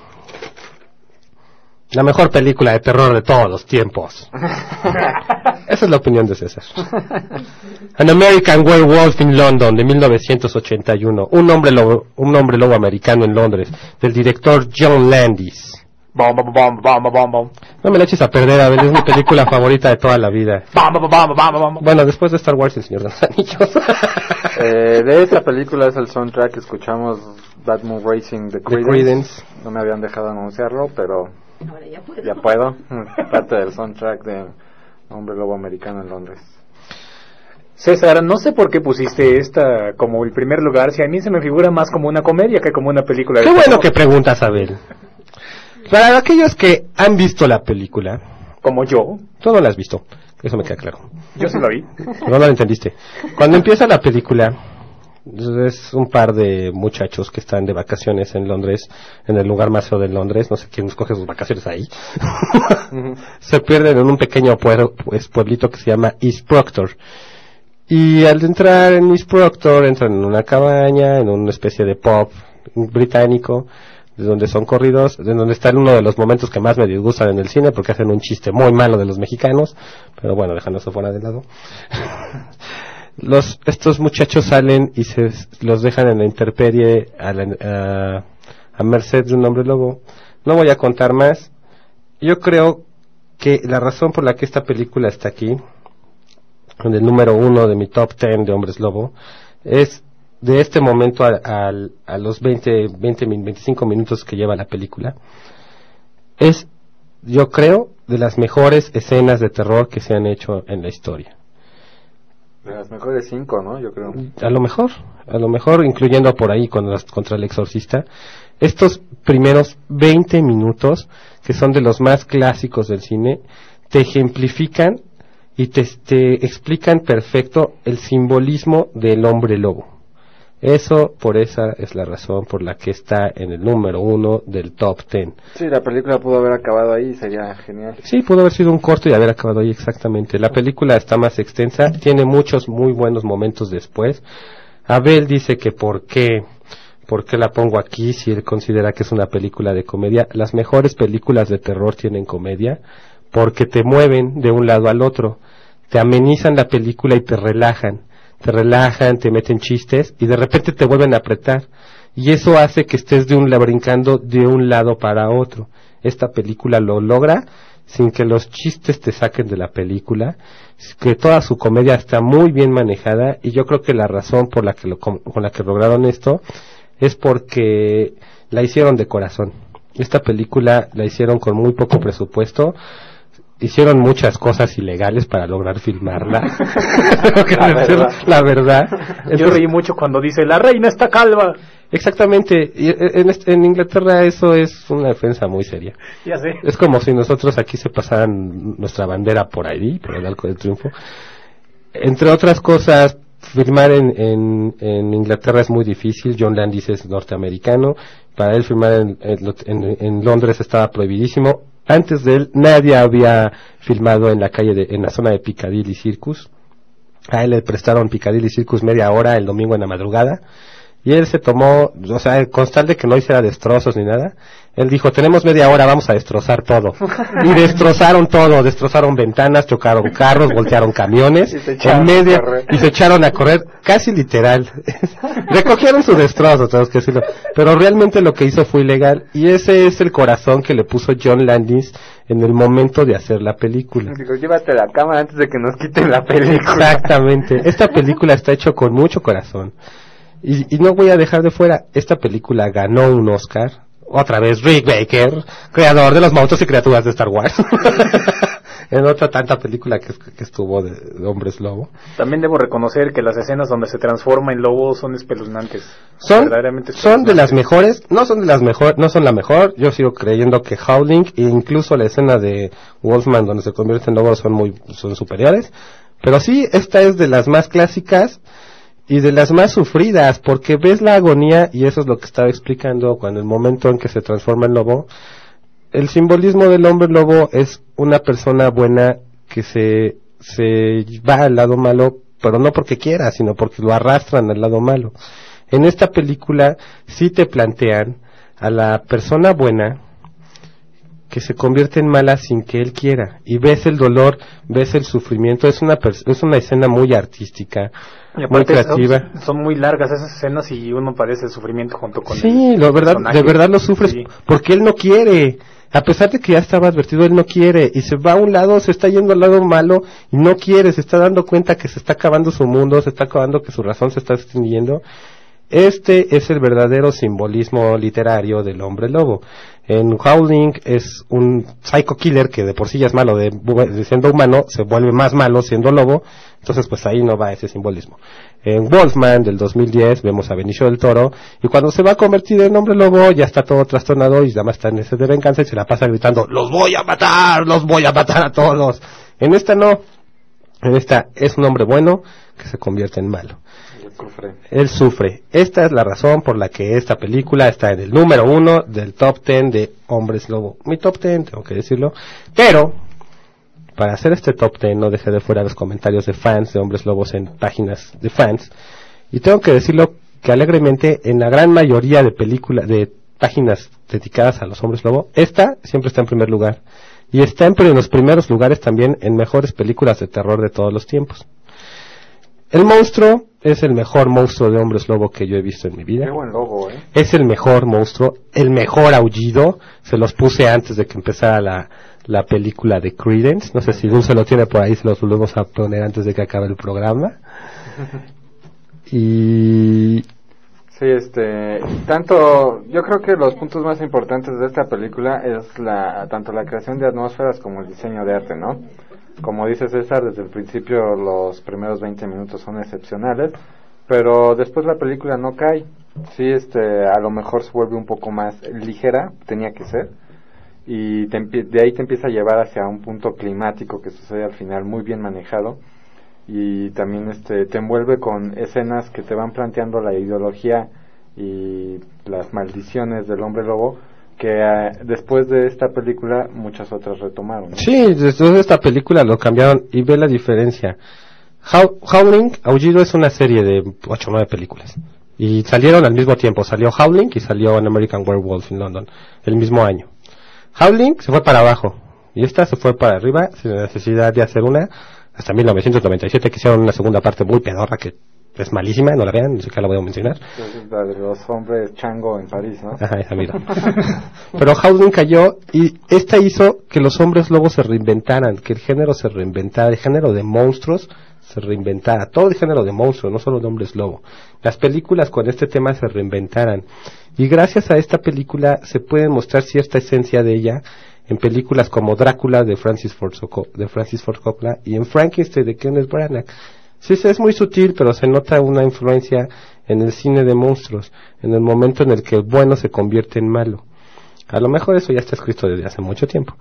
La mejor película de terror de todos los tiempos. Esa es la opinión de César. An American Werewolf in London de 1981. Un hombre lobo, un hombre lobo americano en Londres, del director John Landis. Bom, bom, bom, bom, bom, bom. No me la eches a perder, Abel, es mi película favorita de toda la vida. Bom, bom, bom, bom, bom, bom. Bueno, después de Star Wars, El Señor de los Anillos. Eh, de esta película es el soundtrack que escuchamos Bad Moon Racing de The Creedence. Creedence. No me habían dejado anunciarlo, pero Ahora ya puedo. ya puedo. Parte del soundtrack de Hombre Lobo Americano en Londres. César, no sé por qué pusiste esta como el primer lugar, si a mí se me figura más como una comedia que como una película de Qué bueno que preguntas, Abel. Para aquellos que han visto la película, Como yo, tú no la has visto, eso me queda claro. yo sí la vi. No, lo entendiste. Cuando empieza la película, es un par de muchachos que están de vacaciones en Londres, en el lugar más feo de Londres, no sé quién escoge sus vacaciones ahí. se pierden en un pequeño pueblo, pues, pueblito que se llama East Proctor. Y al entrar en East Proctor, entran en una cabaña, en una especie de pub británico, de donde son corridos, de donde está uno de los momentos que más me disgustan en el cine, porque hacen un chiste muy malo de los mexicanos, pero bueno, dejando eso fuera de lado. los, estos muchachos salen y se los dejan en la intemperie a, la- a, a merced de un hombre lobo. No voy a contar más. Yo creo que la razón por la que esta película está aquí, en el número uno de mi top ten de hombres lobo, es de este momento a, los 20, 20, min- 25 minutos que lleva la película, es, yo creo, de las mejores escenas de terror que se han hecho en la historia. De las mejores cinco, ¿no? Yo creo. A lo mejor, a lo mejor incluyendo por ahí con las- contra el exorcista, estos primeros 20 minutos, que son de los más clásicos del cine, te ejemplifican y te, te explican perfecto el simbolismo del hombre lobo. Eso, por esa es la razón por la que está en el número uno del top ten. Sí, la película pudo haber acabado ahí, sería genial. Sí, pudo haber sido un corto y haber acabado ahí exactamente. La película está más extensa, tiene muchos muy buenos momentos después. Abel dice que por qué, por qué la pongo aquí si él considera que es una película de comedia. Las mejores películas de terror tienen comedia porque te mueven de un lado al otro, te amenizan la película y te relajan, te relajan, te meten chistes y de repente te vuelven a apretar y eso hace que estés de un brincando de un lado para otro. Esta película lo logra sin que los chistes te saquen de la película, que toda su comedia está muy bien manejada y yo creo que la razón por la que lo, con la que lograron esto es porque la hicieron de corazón. Esta película la hicieron con muy poco presupuesto, hicieron muchas cosas ilegales para lograr filmarla. La verdad. la verdad. Yo reí mucho cuando dice, la reina está calva. Exactamente. Y, eh, En, en Inglaterra eso es una defensa muy seria. Ya sé. Es como si nosotros aquí se pasaran nuestra bandera por ahí, por el Arco del Triunfo. Entre otras cosas, firmar en, en, en Inglaterra es muy difícil. John Landis es norteamericano. Para él firmar en Londres estaba prohibidísimo. Antes de él, nadie había filmado en la calle, de, en la zona de Piccadilly Circus. A él le prestaron Piccadilly Circus media hora el domingo en la madrugada. Y él se tomó, o sea, con tal de que no hiciera destrozos ni nada, él dijo, tenemos media hora, vamos a destrozar todo. Y destrozaron todo, destrozaron ventanas, chocaron carros, voltearon camiones, Y se echaron en a media, correr. y se echaron a correr, casi literal. Recogieron su destrozo, tenemos que decirlo. Pero realmente lo que hizo fue ilegal, y ese es el corazón que le puso John Landis en el momento de hacer la película. Digo, llévate la cámara antes de que nos quiten la película. Exactamente. Esta película está hecha con mucho corazón. Y, y no voy a dejar de fuera, esta película ganó un Oscar. otra vez Rick Baker, creador de los monstruos y criaturas de Star Wars. en otra tanta película que, que estuvo de, de, Hombres Lobo. También debo reconocer que las escenas donde se transforma en lobo son espeluznantes. Son, espeluznantes. son de las mejores, no son de las mejores, no son la mejor. Yo sigo creyendo que Howling e incluso la escena de Wolfman donde se convierte en lobo son muy, son superiores. Pero sí, esta es de las más clásicas y de las más sufridas, porque ves la agonía, y eso es lo que estaba explicando cuando el momento en que se transforma en lobo, el simbolismo del hombre lobo es una persona buena que se, se va al lado malo, pero no porque quiera, sino porque lo arrastran al lado malo. En esta película sí te plantean a la persona buena que se convierte en mala sin que él quiera y ves el dolor, ves el sufrimiento, es una es una escena muy artística, muy creativa. Son, son, muy largas esas escenas y uno padece el sufrimiento junto con Sí, lo verdad, de verdad lo sufres sí. porque él no quiere. A pesar de que ya estaba advertido, él no quiere y se va a un lado, se está yendo al lado malo y no quiere, se está dando cuenta que se está acabando su mundo, se está acabando que su razón se está extinguiendo. Este es el verdadero simbolismo literario del hombre lobo. En Howling es un psycho killer que de por sí ya es malo de, siendo humano, se vuelve más malo siendo lobo, entonces pues ahí no va ese simbolismo. En Wolfman del 2010 vemos a Benicio del Toro y cuando se va a convertir en hombre lobo ya está todo trastornado y además está en ese de venganza y se la pasa gritando los voy a matar, los voy a matar a todos. En esta no, en esta es un hombre bueno que se convierte en malo. Sufre. Él sufre. Esta es la razón por la que esta película está en el número uno del top ten de Hombres Lobo. Mi top ten, tengo que decirlo. Pero, para hacer este top ten, no dejé de fuera los comentarios de fans de Hombres Lobos en páginas de fans. Y tengo que decirlo que alegremente, en la gran mayoría de películas, de páginas dedicadas a los Hombres Lobo, esta siempre está en primer lugar. Y está en los primeros lugares también en mejores películas de terror de todos los tiempos. El monstruo es el mejor monstruo de hombres lobo que yo he visto en mi vida. Qué buen lobo, ¿eh? Es el mejor monstruo, el mejor aullido. Se los puse antes de que empezara la, la película de Credence. No sé si Dulce lo tiene por ahí, se los volvemos a poner antes de que acabe el programa. y... Sí, este, tanto, yo creo que los puntos más importantes de esta película es la, tanto la creación de atmósferas como el diseño de arte, ¿no? Como dice César, desde el principio los primeros 20 minutos son excepcionales, pero después la película no cae. Sí, este, a lo mejor se vuelve un poco más ligera, tenía que ser, y te, de ahí te empieza a llevar hacia un punto climático que sucede al final muy bien manejado y también este te envuelve con escenas que te van planteando la ideología y las maldiciones del hombre lobo que uh, después de esta película muchas otras retomaron. Sí, después de esta película lo cambiaron y ve la diferencia. How Howling, Aullido es una serie de 8 o 9 películas. Y salieron al mismo tiempo. Salió Howling y salió An American Werewolf en London el mismo año. Howling se fue para abajo y esta se fue para arriba sin necesidad de hacer una. Hasta 1997 que hicieron una segunda parte muy pedorra que es malísima, no la vean, ni siquiera la voy a mencionar. Es la de los hombres chango en París, ¿no? Ajá, esa mira. Pero Howling cayó y esta hizo que los hombres lobos se reinventaran, que el género se reinventara, el género de monstruos se reinventara, todo el género de monstruos, no solo de hombres lobo. Las películas con este tema se reinventaran. Y gracias a esta película se puede mostrar cierta esencia de ella en películas como Drácula de Francis Ford, de Francis Ford Coppola y en Frankenstein de Kenneth Branagh. Sí, es muy sutil, pero se nota una influencia en el cine de monstruos, en el momento en el que el bueno se convierte en malo. A lo mejor eso ya está escrito desde hace mucho tiempo,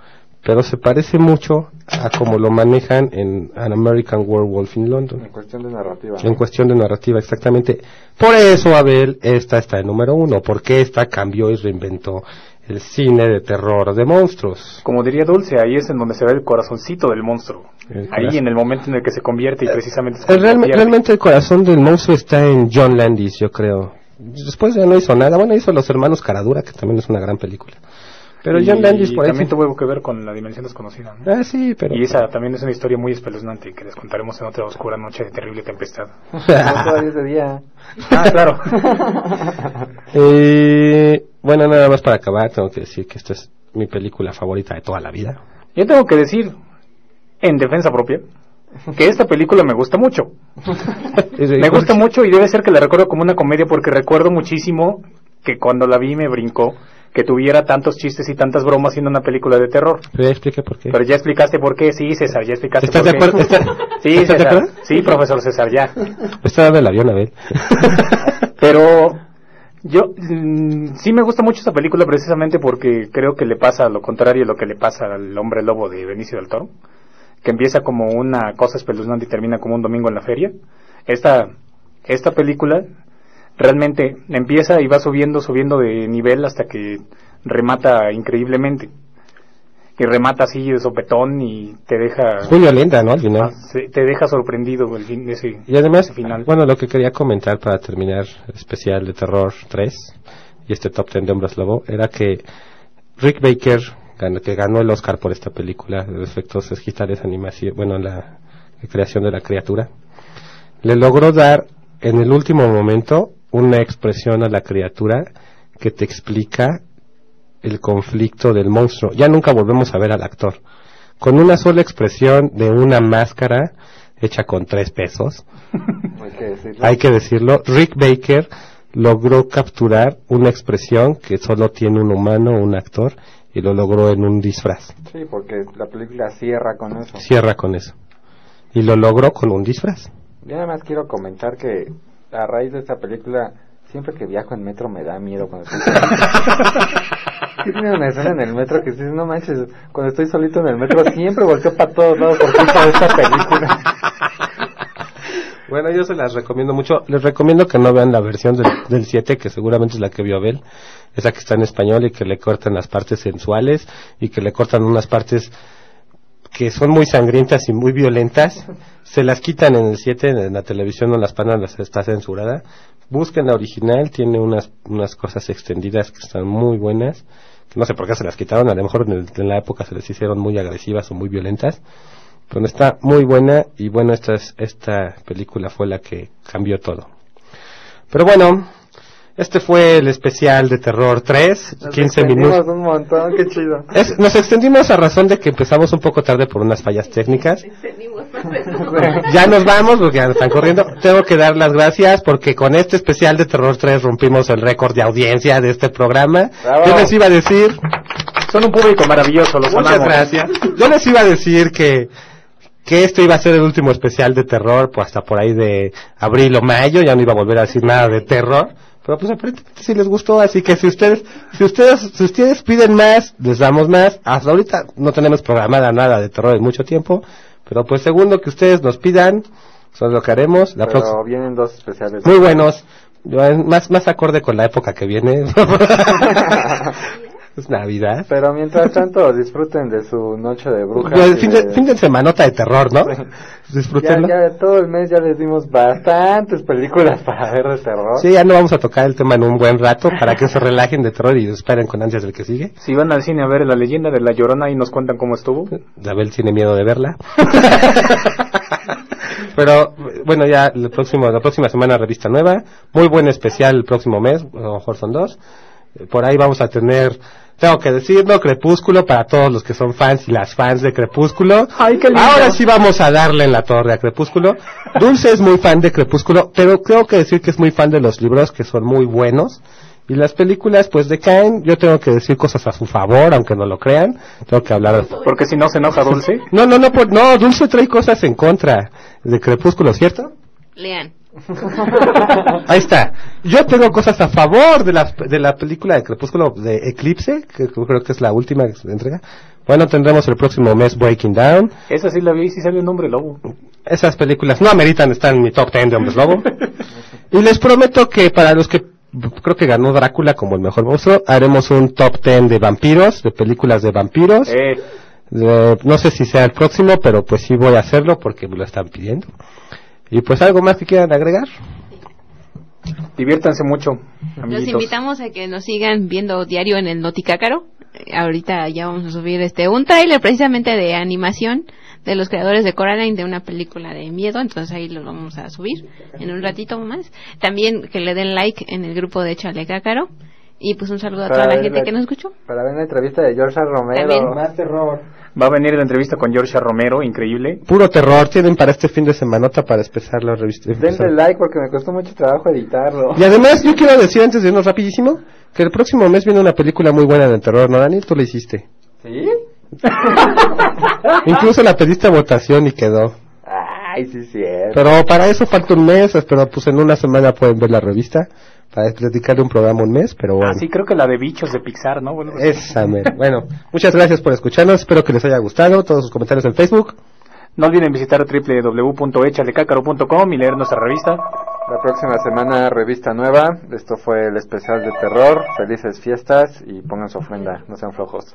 pero se parece mucho a como lo manejan en An American Werewolf in London. En cuestión de narrativa. En cuestión de narrativa, exactamente. Por eso, Abel, esta está en número uno, porque esta cambió y reinventó el cine de terror de monstruos. Como diría Dulce, ahí es en donde se ve el corazoncito del monstruo. El ahí en el momento en el que se convierte y precisamente el real, Realmente el corazón del monstruo está en John Landis, yo creo. Después ya no hizo nada. Bueno, hizo Los Hermanos Caradura, que también es una gran película. Pero y, John Landis por ahí también tuvo que ver con la dimensión desconocida. ¿no? Ah, sí, pero... Y esa también es una historia muy espeluznante que les contaremos en otra oscura noche de terrible tempestad. todavía ese día. Ah, claro. eh, bueno, nada más para acabar, tengo que decir que esta es mi película favorita de toda la vida. Yo tengo que decir, en defensa propia, que esta película me gusta mucho. me gusta mucho y debe ser que la recuerdo como una comedia porque recuerdo muchísimo que cuando la vi me brincó que tuviera tantos chistes y tantas bromas siendo una película de terror. Pero ya expliqué por qué. Pero ya explicaste por qué, sí, César, ya explicaste ¿Estás por de qué. acuerdo? ¿Está- Sí, ¿Estás de César. acuerdo? Sí, profesor César, ya. Está dando el avión, Abel. Pero yo mm, sí me gusta mucho esta película precisamente porque creo que le pasa lo contrario a lo que le pasa al hombre lobo de Benicio del Toro, que empieza como una cosa espeluznante y termina como un domingo en la feria. Esta, esta película realmente empieza y va subiendo, subiendo de nivel hasta que remata increíblemente. Y remata así de sopetón y te deja, Es muy violenta, ¿no? Al final. se- te deja sorprendido el fin, ese, Y además, ese final. bueno, lo que quería comentar para terminar el especial de Terror 3 y este top 10 de Hombres Lobo era que Rick Baker, que ganó el Oscar por esta película de efectos digitales, animación, bueno, la, la creación de la criatura, le logró dar en el último momento una expresión a la criatura que te explica el conflicto del monstruo. Ya nunca volvemos a ver al actor. Con una sola expresión de una máscara hecha con tres pesos, Hay que decirlo. hay que decirlo, Rick Baker logró capturar una expresión que solo tiene un humano, un actor, y lo logró en un disfraz. Sí, porque la película cierra con eso. Cierra con eso. Y lo logró con un disfraz. Yo nada más quiero comentar que a raíz de esta película, siempre que viajo en metro me da miedo cuando estoy Tiene una escena en el metro que dices, no manches, cuando estoy solito en el metro siempre volteo para todos lados por culpa de esta película. Bueno, yo se las recomiendo mucho. Les recomiendo que no vean la versión del, del 7, que seguramente es la que vio Abel. Esa que está en español y que le cortan las partes sensuales y que le cortan unas partes que son muy sangrientas y muy violentas. Se las quitan en el 7, en la televisión no las panan, las está censurada. Busquen la original, tiene unas, unas cosas extendidas que están muy buenas. No sé por qué se las quitaron, a lo mejor en, la época se les hicieron muy agresivas o muy violentas pero está muy buena y bueno esta es- esta película fue la que cambió todo pero bueno este fue el especial de terror 3 Nos 15 extendimos minutos un montón, qué chido. Es- nos extendimos a razón de que empezamos un poco tarde por unas fallas técnicas ya nos vamos porque ya nos están corriendo. Tengo que dar las gracias porque con este especial de Terror 3 rompimos el récord de audiencia de este programa. Bravo. Yo les iba a decir, Son un público maravilloso, los muchas amamos. gracias. Yo les iba a decir que que este iba a ser el último especial de terror, pues hasta por ahí de abril o mayo, ya no iba a volver a decir nada de terror. Pero pues aparentemente sí les gustó, así que si ustedes, si ustedes, si ustedes piden más, les damos más. Hasta ahorita no tenemos programada nada de terror en mucho tiempo, pero pues segundo que ustedes nos pidan, eso es lo que haremos. La Pero vienen dos especiales. muy buenos, eh, más, más acorde con la época que viene. es Navidad. Pero mientras tanto, disfruten de su noche de brujas. Y fin, de, fin de semanota de terror, ¿no? Ya, Disfrútenlo. ya todo el mes ya les dimos bastantes películas para ver de terror. Sí, ya no vamos a tocar el tema en un buen rato para que se relajen de terror y esperen con ansias del que sigue. Si van al cine a ver la leyenda de la Llorona y nos cuentan cómo estuvo. Abel tiene miedo de verla. Pero bueno, ya el próximo, la próxima semana revista nueva, muy buen especial el próximo mes, a lo mejor son dos. Eh, Por ahí vamos a tener, tengo que decirlo, Crepúsculo para todos los que son fans y las fans de Crepúsculo. Ay, qué lindo. Ahora sí vamos a darle en la torre a Crepúsculo. Dulce es muy fan de Crepúsculo, pero tengo que decir que es muy fan de los libros que son muy buenos. Y las películas pues decaen, yo tengo que decir cosas a su favor, aunque no lo crean. Tengo que hablar Porque si no se enoja Dulce. no, no, no, por- no, Dulce trae cosas en contra de Crepúsculo, ¿cierto? Lean. Ahí está. Yo tengo cosas a favor de la, de la película de Crepúsculo de Eclipse, que creo que es la última entrega. Bueno, tendremos el próximo mes Breaking Down. Esa sí la vi y sí sale un hombre lobo. Esas películas no ameritan estar en mi top 10 de Hombres Lobo. Y les prometo que para los que creo que ganó Drácula como el mejor monstruo, haremos un top 10 de vampiros, de películas de vampiros. Eh, Eh, no sé si sea el próximo, pero pues sí voy a hacerlo porque me lo están pidiendo. Y pues algo más que quieran agregar. diviértanse mucho, Los amiguitos. invitamos a que nos sigan viendo diario en el Noticácaro. Eh, Ahorita ya vamos a subir este un tráiler precisamente de animación de los creadores de Coraline de una película de miedo, entonces ahí lo vamos a subir en un ratito más. También que le den like en el grupo de Chale Cácaro y pues un saludo a toda la gente la- que nos escuchó. Para ver la entrevista de George. Romero. También. Más terror. Va a venir la entrevista con George Romero, increíble. Puro terror tienen para este fin de semanota para empezar la revista. Denle like porque me costó mucho trabajo editarlo. Y además yo quiero decir antes de irnos rapidísimo Que el próximo mes viene una película muy buena de terror, ¿no, Dani? Tú la hiciste. ¿Sí? Incluso la pediste a votación y quedó. Ay, sí, sí. Pero para eso falta un mes, pero pues en una semana pueden ver la revista. Para dedicarle un programa un mes, pero bueno. Ah, sí, creo que la de bichos de Pixar, ¿no? Bueno, Esa, mera. Bueno, muchas gracias por escucharnos. Espero que les haya gustado. Todos sus comentarios en Facebook. No olviden visitar www.echalecácaro.com y leer nuestra revista. La próxima semana, revista nueva. Esto fue el especial de terror. Felices fiestas y pongan su ofrenda. No sean flojos.